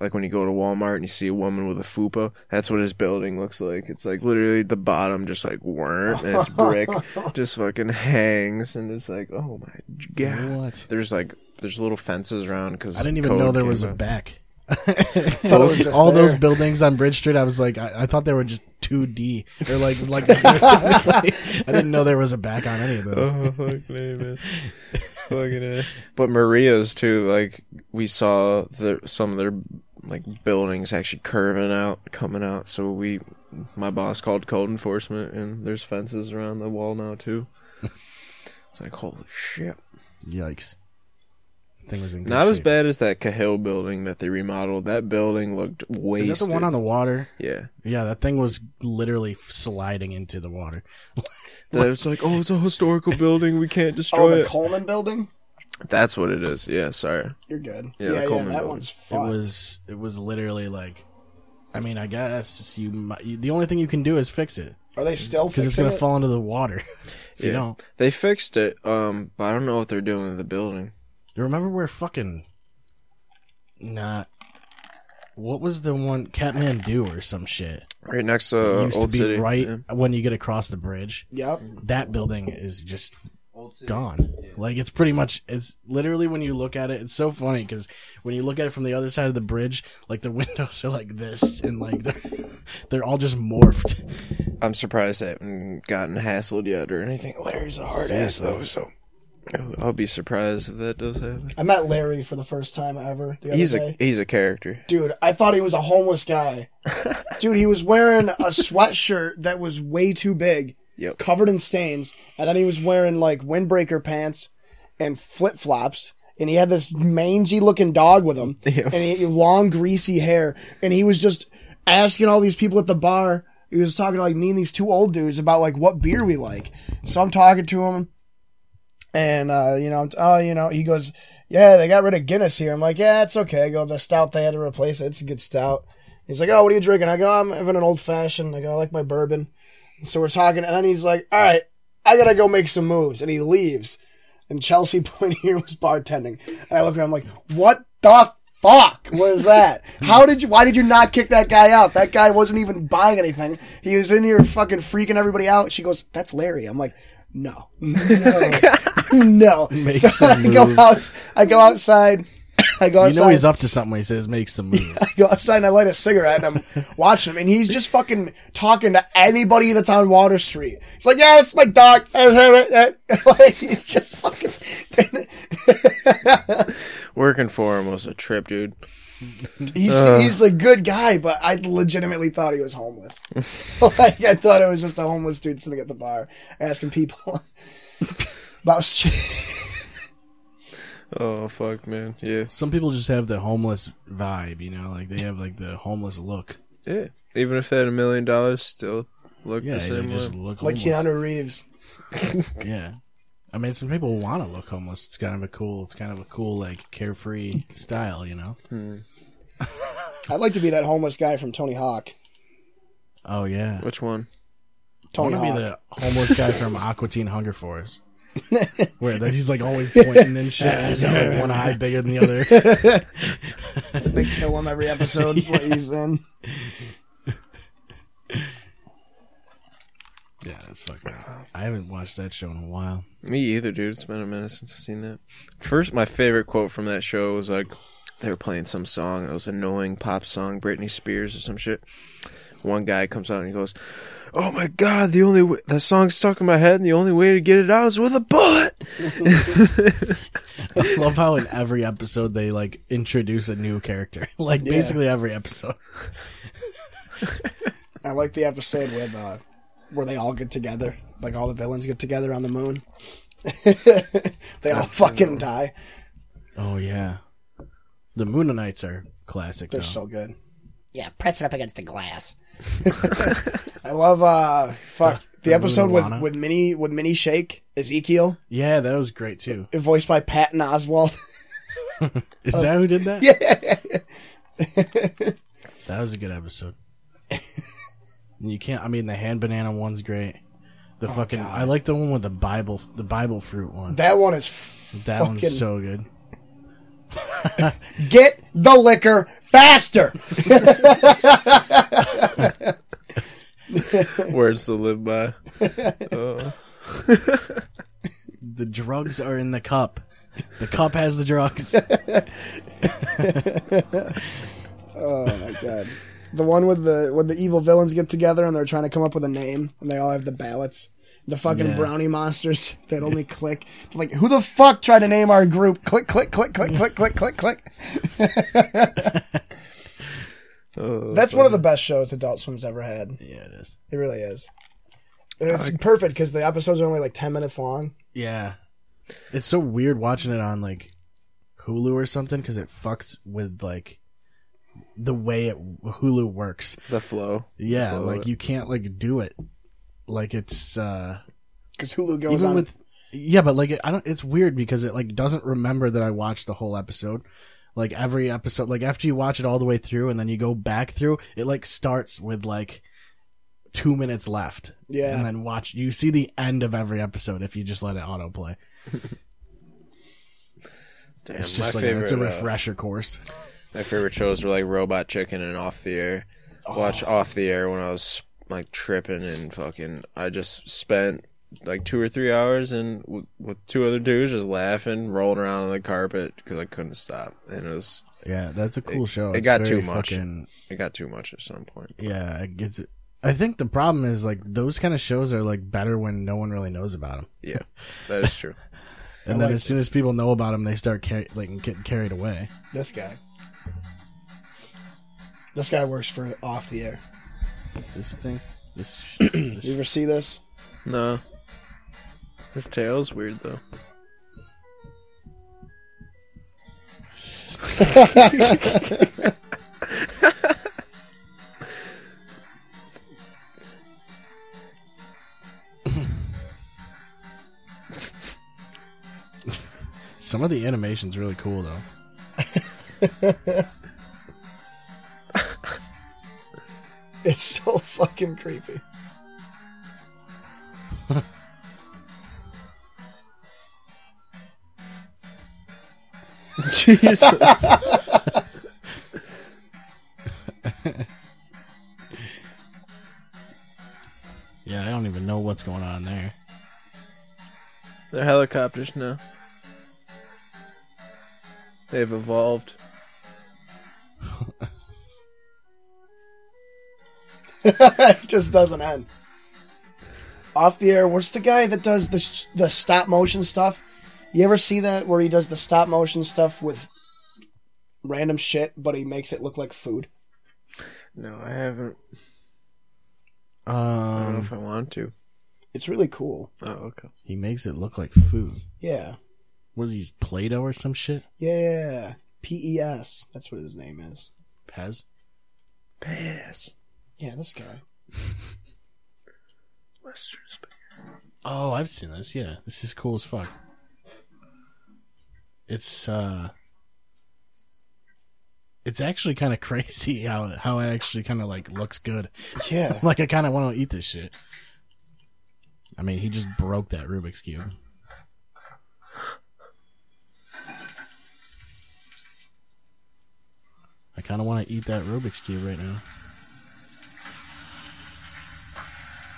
like when you go to Walmart and you see a woman with a fupa. That's what his building looks like. It's like literally the bottom just like weren't, and it's brick, just fucking hangs, and it's like, oh my god. what? There's like there's little fences around because I didn't even know there was a back. Was all there. those buildings on Bridge Street, I was like, I, I thought they were just 2D. They're like, like I didn't know there was a back on any of those. Oh fuck me, man. Fucking A. But Maria's too. Like we saw the some of their like buildings actually curving out, coming out. So we, my boss called code enforcement, and there's fences around the wall now too. It's like holy shit. Yikes! Thing was in good Not as bad as that Cahill building that they remodeled. That building looked way. Is that the one on the water? yeah. Yeah, that thing was literally sliding into the water. That it's like, oh, it's a historical building. We can't destroy Oh, destroy the it. Coleman building. That's what it is. Yeah, sorry. You're good. Yeah, Yeah, the yeah, Coleman that building. one's It was it was literally like, I mean, I guess you, might, you the only thing you can do is fix it Are they still fixing it? because it's gonna it? fall into the water if you Yeah. don't. They fixed it, um, but I don't know what they're doing with the building. You remember where fucking not what was the one Catman do or some shit Right next to uh, used Old to be City. right Yeah. when you get across the bridge. Yep. That building is just gone. Like it's pretty much it's literally when you look at it, it's so funny because when you look at it from the other side of the bridge, like the windows are like this and like they're they're all just morphed. I'm surprised they haven't gotten hassled yet or anything. Larry's a hard ass though, so I'll be surprised if that does happen. I met Larry for the first time ever the other He's day. a he's a character. Dude, I thought he was a homeless guy. Dude, he was wearing a sweatshirt that was way too big, Yep. covered in stains, and then he was wearing like windbreaker pants and flip flops. And he had this mangy looking dog with him, Yeah. and he had long greasy hair. And he was just asking all these people at the bar. He was talking to like me and these two old dudes about like what beer we like. So I'm talking to him, and uh, you know, I'm- oh, you know, he goes, "Yeah, they got rid of Guinness here." I'm like, "Yeah, it's okay." I go, "The stout they had to replace it. It's a good stout." He's like, "Oh, what are you drinking?" I go, "I'm having an old fashioned." I go, "I like my bourbon." So we're talking, and then he's like, "All right, I gotta go make some moves," and he leaves. And Chelsea Point here was bartending, and I look at him like, "What the fuck was that? How did you? Why did you not kick that guy out? That guy wasn't even buying anything. He was in here fucking freaking everybody out." She goes, "That's Larry." I'm like, "No, no, no." Make so some I go out. I go outside. I go You outside. know he's up to something when he says make some moves. I go outside and I light a cigarette and I'm watching him and he's just fucking talking to anybody that's on Water Street. He's like, yeah, it's my dog. like, he's just fucking, Working for him was a trip, dude. He's, uh. he's a good guy, but I legitimately thought he was homeless. like, I thought it was just a homeless dude sitting at the bar asking people about shit. Oh fuck, man. Yeah, Some people just have the homeless vibe, you know, like they have like the homeless look. yeah. Even if they had a million dollars, still look Yeah, the same way. just look like homeless. Keanu Reeves. Yeah. I mean, some people want to look homeless. It's kind of a cool, it's kind of a cool, like, carefree style, you know? Hmm. I'd like to be that homeless guy from Tony Hawk. Oh, yeah. Which one? I Tony want to Hawk. be the homeless guy from Aqua Teen Hunger Force. Where that he's like always pointing and shit. and he's got like one eye bigger than the other. they kill him every episode what he's in. Yeah, fucking. I haven't watched that show in a while. Me either, dude. It's been a minute since I've seen that. First, my favorite quote from that show was like, they were playing some song. It was annoying pop song, Britney Spears or some shit. One guy comes out and he goes, "Oh my god, the only way, that song's stuck in my head, and the only way to get it out is with a bullet." I love how in every episode they like introduce a new character. like basically every episode. I like the episode with uh, where they all get together, like all the villains get together on the moon. they all fucking die. Oh yeah. The Mooninites are classic. They're though. so good. Yeah, press it up against the glass. I love uh fuck The episode with with Mini with Mini Shake Ezekiel, Yeah, that was great too. voiced by Patton Oswalt. Is that who did that? yeah, That was a good episode. And you can't. I mean, the hand banana one's great. The oh, fucking. God. I like the one with the Bible, the Bible fruit one. that one is that fucking. one's so good. Get the liquor faster. Words to live by. Oh. The drugs are in the cup. The cup has the drugs. Oh my god. The one with the when the evil villains get together and they're trying to come up with a name and they all have the ballots. The fucking Yeah. brownie monsters that only click. Like, who the fuck tried to name our group? Click, click, click, click, click, click, click, click. Oh, That's one of the best shows Adult Swim's ever had. yeah, it is. It really is. And it's perfect because the episodes are only like ten minutes long. Yeah, it's so weird watching it on like Hulu or something because it fucks with like the way it Hulu works. the flow. Yeah, flow like you can't like do it. Like it's uh Because Hulu goes even on. with yeah, but like I don't. It's weird because it like doesn't remember that I watched the whole episode. Like every episode, like after you watch it all the way through and then you go back through, it like starts with like two minutes left. Yeah. and then watch. You see the end of every episode if you just let it autoplay. Damn, It's just like favorite. it's a uh, refresher course. My favorite shows were like Robot Chicken and Off the Air. Watch Oh. Off the Air when I was like tripping and fucking. I just spent like two or three hours and with, with two other dudes just laughing, rolling around on the carpet because I couldn't stop. And it was Yeah, that's a cool show. it It's got too much. fucking- it got too much at some point. yeah, it gets. I think the problem is like those kind of shows are like better when no one really knows about them, Yeah, that is true. and then as soon as people know about them, they start car- like getting carried away. this guy. This guy works for Off the Air. This thing, this. sh- You ever see this? No, his tail's weird though. Some of the animation's really cool though. It's so fucking creepy. Jesus. Yeah, I don't even know what's going on there. They're helicopters now. They've evolved. it just doesn't end. Off the air. What's the guy that does the sh- the stop motion stuff? You ever see that where he does the stop motion stuff with random shit, but he makes it look like food? No, I haven't. I don't know Um, if I want to. It's really cool. Oh, okay. he makes it look like food. Yeah, Was he Play-Doh or some shit? yeah. P E S. That's what his name is. Pez. Pass. Yeah, this guy. Western Space. Oh, I've seen this. Yeah, this is cool as fuck. It's uh, it's actually kind of crazy how how it actually kind of like looks good. Yeah. like I kind of want to eat this shit. I mean, he just broke that Rubik's cube. I kind of want to eat that Rubik's cube right now.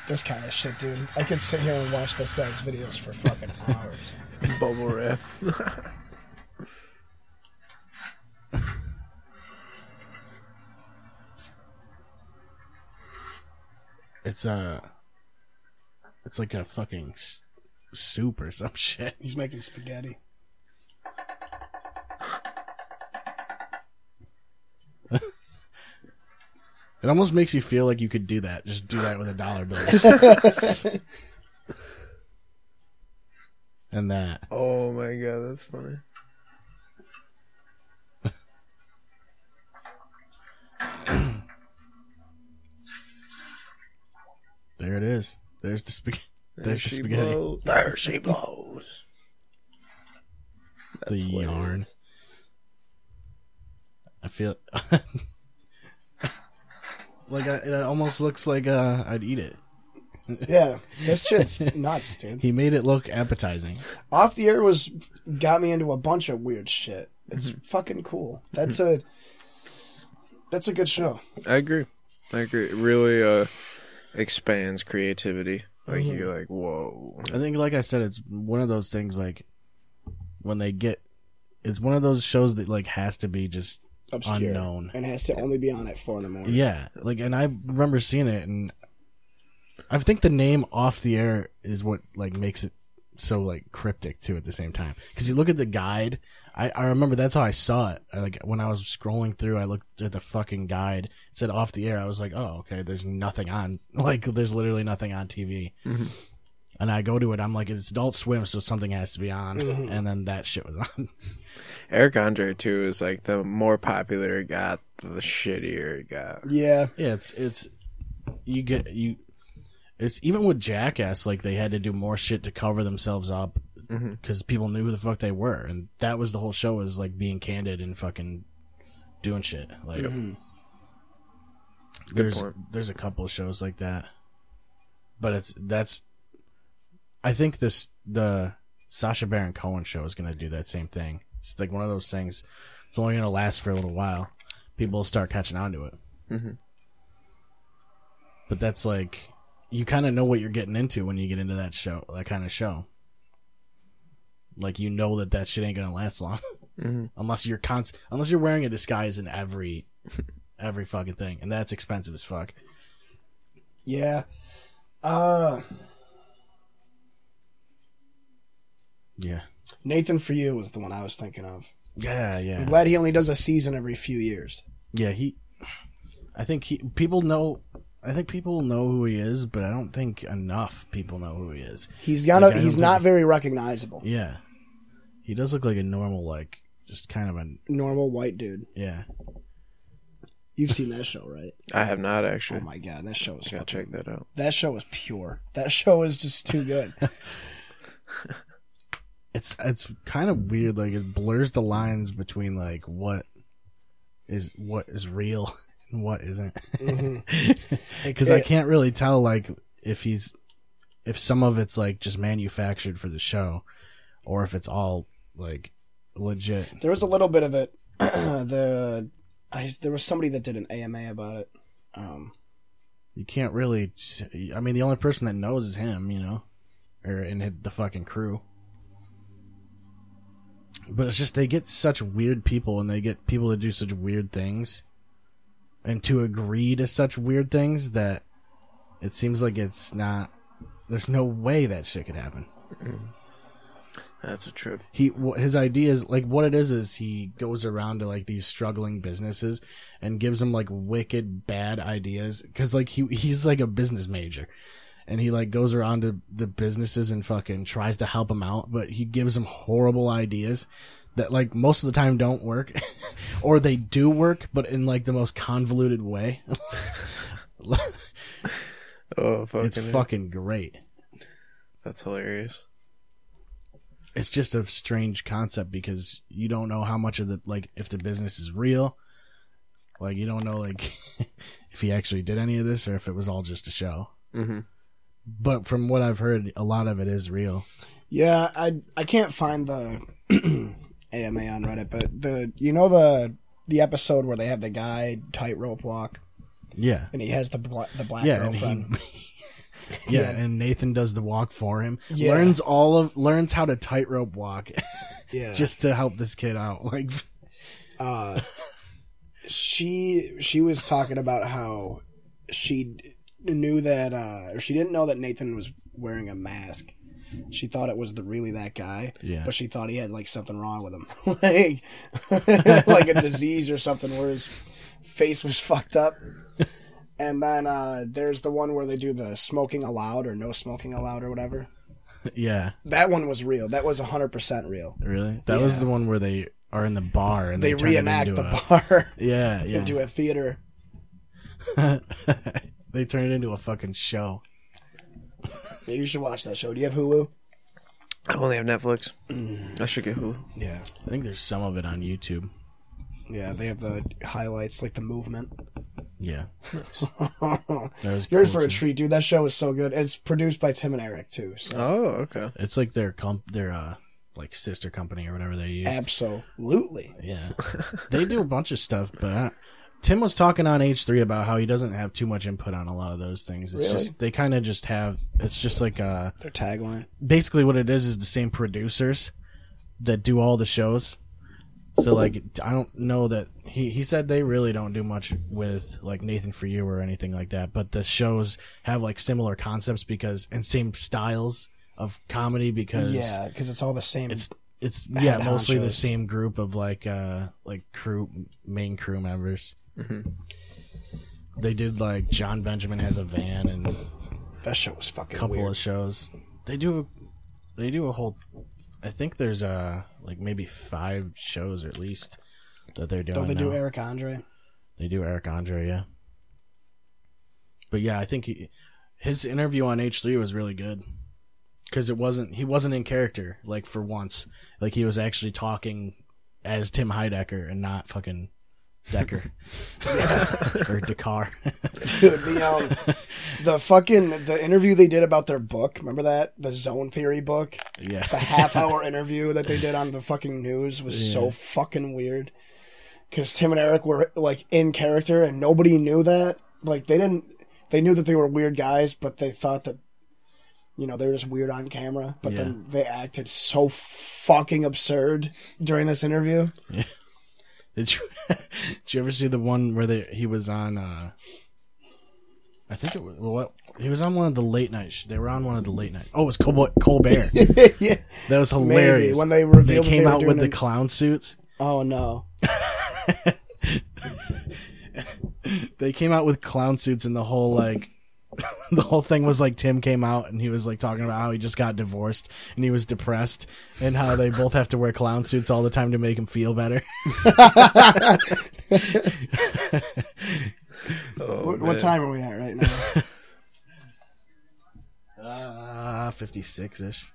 This kind of shit, dude. I could sit here and watch this guy's videos for fucking hours. Bubble wrap. It's a, it's like a fucking s- soup or some shit. He's making spaghetti. It almost makes you feel like you could do that. Just do that with a dollar bill. and that. oh my god, that's funny. There it is. There's the spaghetti. There's the spaghetti. blows. There she blows. the That's hilarious. yarn. I feel like I, it almost looks like uh, I'd eat it. Yeah, this shit's nuts, dude. He made it look appetizing. Off the air was got me into a bunch of weird shit. It's fucking cool. That's a that's a good show. I agree. I agree. It really uh, expands creativity. Like you're like, whoa. I think, like I said, it's one of those things. Like when they get, it's one of those shows that like has to be just Obscure Unknown. and has to only be on at four in the morning. yeah. Like, and I remember seeing it, and I think the name off the air is what like makes it so like cryptic too at the same time. Because you look at the guide, I, I remember that's how I saw it. I, like when I was scrolling through, I looked at the fucking guide. It said off the air. I was like, oh okay. There's nothing on. Like there's literally nothing on TV. Mm-hmm. And I go to it. I'm like, it's Adult Swim, so something has to be on. Mm-hmm. And then that shit was on. Eric Andre too is like the more popular it got, the shittier it got. Yeah, Yeah, it's it's you get you. It's even with Jackass, like they had to do more shit to cover themselves up mm-hmm. because people knew who the fuck they were, and that was the whole show was like being candid and fucking doing shit. Like mm-hmm. there's point. there's a couple of shows like that, but it's that's. I think this the Sacha Baron Cohen show is gonna do that same thing. It's like one of those things. It's only gonna last for a little while. People will start catching on to it but that's like you kind of know what you're getting into when you get into that show, that kind of show. Like you know that that shit ain't gonna last long, unless you're const- unless you're wearing a disguise in every every fucking thing, and that's expensive as fuck. yeah. Uh, Yeah, Nathan for you was the one I was thinking of. yeah, yeah, I'm glad he only does a season every few years. yeah. He, I think he people know. I think people know who he is, but I don't think enough people know who he is. He's got Like, a, I he's don't think- very recognizable. Yeah, he does look like a normal, like just kind of a Normal white dude. yeah. You've seen that show, right? I have not actually. Oh my god, that show is Gotta fucking, check that out. that show is pure. That show is just too good. it's it's kind of weird like it blurs the lines between like what is what is real and what isn't because i can't really tell like if he's if some of it's like just manufactured for the show or if it's all like legit There was a little bit of it. the I, there was somebody that did an AMA about it. Um, you can't really i mean the only person that knows is him you know or in the fucking crew but it's just they get such weird people and they get people to do such weird things and to agree to such weird things that it seems like it's not there's no way that shit could happen. Mm-hmm. That's a trip. he his idea is like what it is is he goes around to like these struggling businesses and gives them like wicked bad ideas because like he he's like a business major and he like goes around to the businesses and fucking tries to help them out but he gives them horrible ideas that like most of the time don't work or they do work but in like the most convoluted way Oh, fucking it's A. fucking great That's hilarious. it's just a strange concept because you don't know how much of the like if the business is real like you don't know like if he actually did any of this or if it was all just a show hmm but from what i've heard a lot of it is real. Yeah, I I can't find the AMA on Reddit, but the you know the the episode where they have the guy tightrope walk? Yeah. And he has the bla- the black yeah and girlfriend. he yeah. and nathan does the walk for him. Yeah. learns all of learns how to tightrope walk yeah, just to help this kid out like uh, she she was talking about how she knew that uh, or she didn't know that Nathan was wearing a mask. She thought it was the really that guy, Yeah. but she thought he had like something wrong with him, like like a disease or something where his face was fucked up. And then uh, there's the one where they do the smoking allowed or no smoking allowed or whatever. yeah That one was real. That was 100% real. really that was the one where they are in the bar and They, they, reenact the a- bar yeah yeah into a theater. They turn it into a fucking show. Yeah, you should watch that show. Do you have Hulu? I only have Netflix. I should get Hulu. Yeah. I think there's some of it on YouTube. Yeah, they have the highlights, like the movement. Yeah. That was Yours cool, for a too. treat, dude. That show is so good. It's produced by Tim and Eric too. So Oh, okay. It's like their comp, their uh, like sister company or whatever they use. absolutely. Yeah, they do a bunch of stuff, but Tim was talking on H three about how he doesn't have too much input on a lot of those things. It's Really? just they kind of just have. It's just like uh, Their tagline. basically what it is is the same producers that do all the shows. So like I don't know that he he said they really don't do much with like Nathan for you or anything like that, but the shows have like similar concepts because and same styles of comedy because Yeah, because it's all the same. it's it's Head yeah mostly the honchos. same group of like uh like crew main crew members. They did like Jon Benjamin has a van and that show was fucking a couple weird. of shows. They do they do a whole. I think there's uh like maybe five shows at least that they're doing. Don't they do. Eric Andre? They do Eric Andre, yeah. But yeah, I think he, his interview on H three was really good because it wasn't he wasn't in character like for once. Like he was actually talking as Tim Heidecker and not fucking Decker or Dakar. Dude, the um, the fucking the interview they did about their book. Remember that the Zone Theory book? yeah, The half hour interview that they did on the fucking news was so fucking weird. Because Tim and Eric were like in character, and nobody knew that. Like they didn't. They knew that they were weird guys, but they thought that, you know, they were just weird on camera. But then they acted so fucking absurd during this interview. Did you, did you ever see the one where they, he was on? uh I think it was what he was on one of the late night. Sh- they were on one of the late night. Oh, it was Col- Colbert. yeah. That was hilarious. when they revealed that came they out with doing the clown suits. Oh no. They came out with clown suits, and the whole like. the whole thing was like Tim came out and he was like talking about how he just got divorced and he was depressed and how they both have to wear clown suits all the time to make him feel better. Oh, What, what time are we at right now? Uh, 56 ish.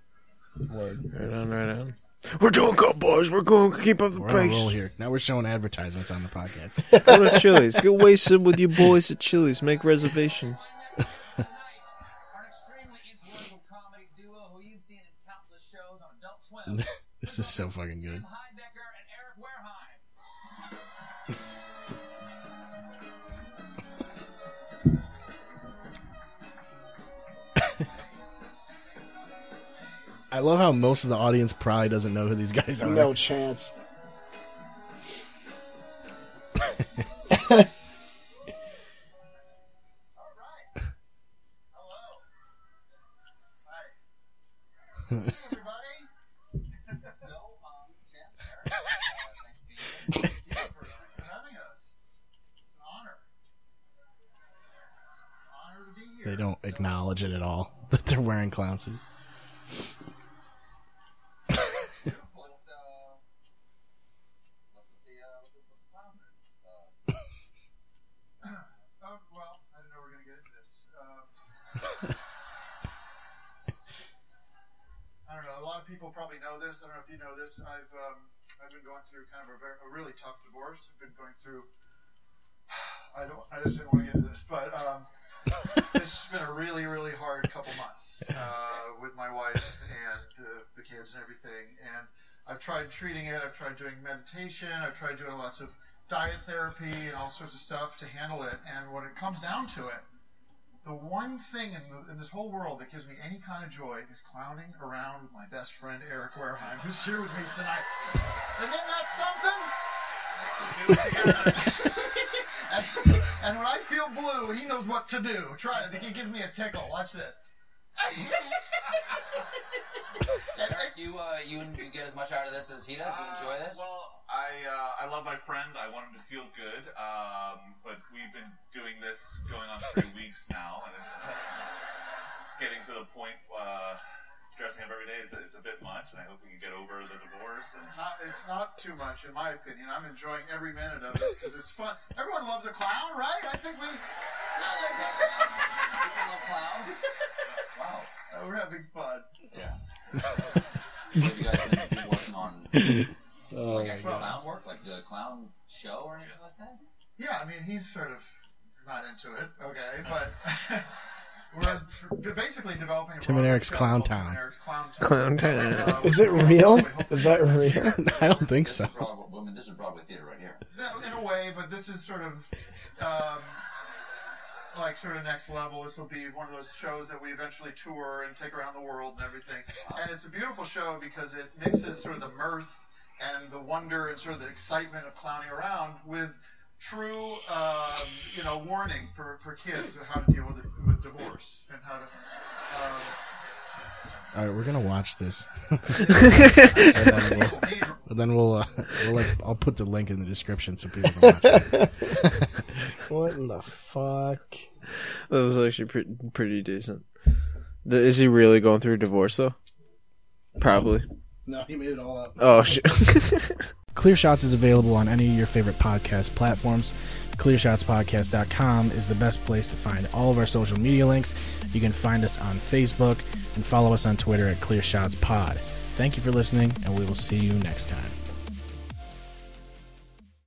Right on, right on. We're doing good, boys. We're going to keep up the We're pace. roll here. Now we're showing advertisements on the podcast. Go to Chili's. Get wasted with your boys at Chili's. Make reservations. An extremely influential comedy duo who you've seen in countless shows on Adult Swim. this is so fucking good. Tim Heidecker and Eric Wareheim. I love how most of the audience probably doesn't know who these guys are. No chance. acknowledge it at all that they're wearing clown suits. What's, what's with the, what's with the clown? Well, I didn't know we were going to get into this. I don't know. A lot of people probably know this. I don't know if you know this. I've um, I've been going through kind of a, very, a really tough divorce. I've been going through. I don't. I just didn't want to get into this, but um, this has been a really, really hard couple months uh, with my wife and uh, the kids and everything. And I've tried treating it. I've tried doing meditation. I've tried doing lots of diet therapy and all sorts of stuff to handle it. And when it comes down to it, the one thing in, the, in this whole world that gives me any kind of joy is clowning around with my best friend Eric Wareheim, who's here with me tonight. And then that's something. Do it together. and, and when I feel blue, he knows what to do. Try it. He gives me a tickle. Watch this. Eric, you, uh, you, you get as much out of this as he does? You enjoy this? Well, I uh, I love my friend. I want him to feel good. Um, but we've been doing this going on three weeks now, and it's, it's getting to the point. Uh, dressing up every day is, is a bit much, and I hope we can get over the divorce. And Not, it's not too much, in my opinion. I'm enjoying every minute of it because it's fun. Everyone loves a clown, right? I think we. People love clowns. Wow. Uh, Have you guys been working on like actual clown work, like the clown show or anything like that? Yeah, I mean, he's sort of not into it, okay, but we're basically developing a Tim and Eric's Clown Town. Eric's Clown Town. Clown Town. Uh, Is it real? Is that real? I don't think This so. is Broadway, I mean, this is Broadway theater right here. In a way, but this is sort of um, like sort of next level. This will be one of those shows that we eventually tour and take around the world and everything. And it's a beautiful show because it mixes sort of the mirth and the wonder and sort of the excitement of clowning around with true, um, you know, warning for, for kids of how to deal with, with divorce and how to. Um, All right, we're gonna watch this. and then we'll, need- then we'll, uh, we'll like, I'll put the link in the description so people can watch it. What in the fuck? That was actually pretty, pretty decent. The, is he really going through a divorce though? Probably. No, he made it all up. Oh shit. Clear Shots is available on any of your favorite podcast platforms. ClearShotsPodcast.com is the best place to find all of our social media links. You can find us on Facebook and follow us on Twitter at ClearShotsPod. Thank you for listening, and we will see you next time.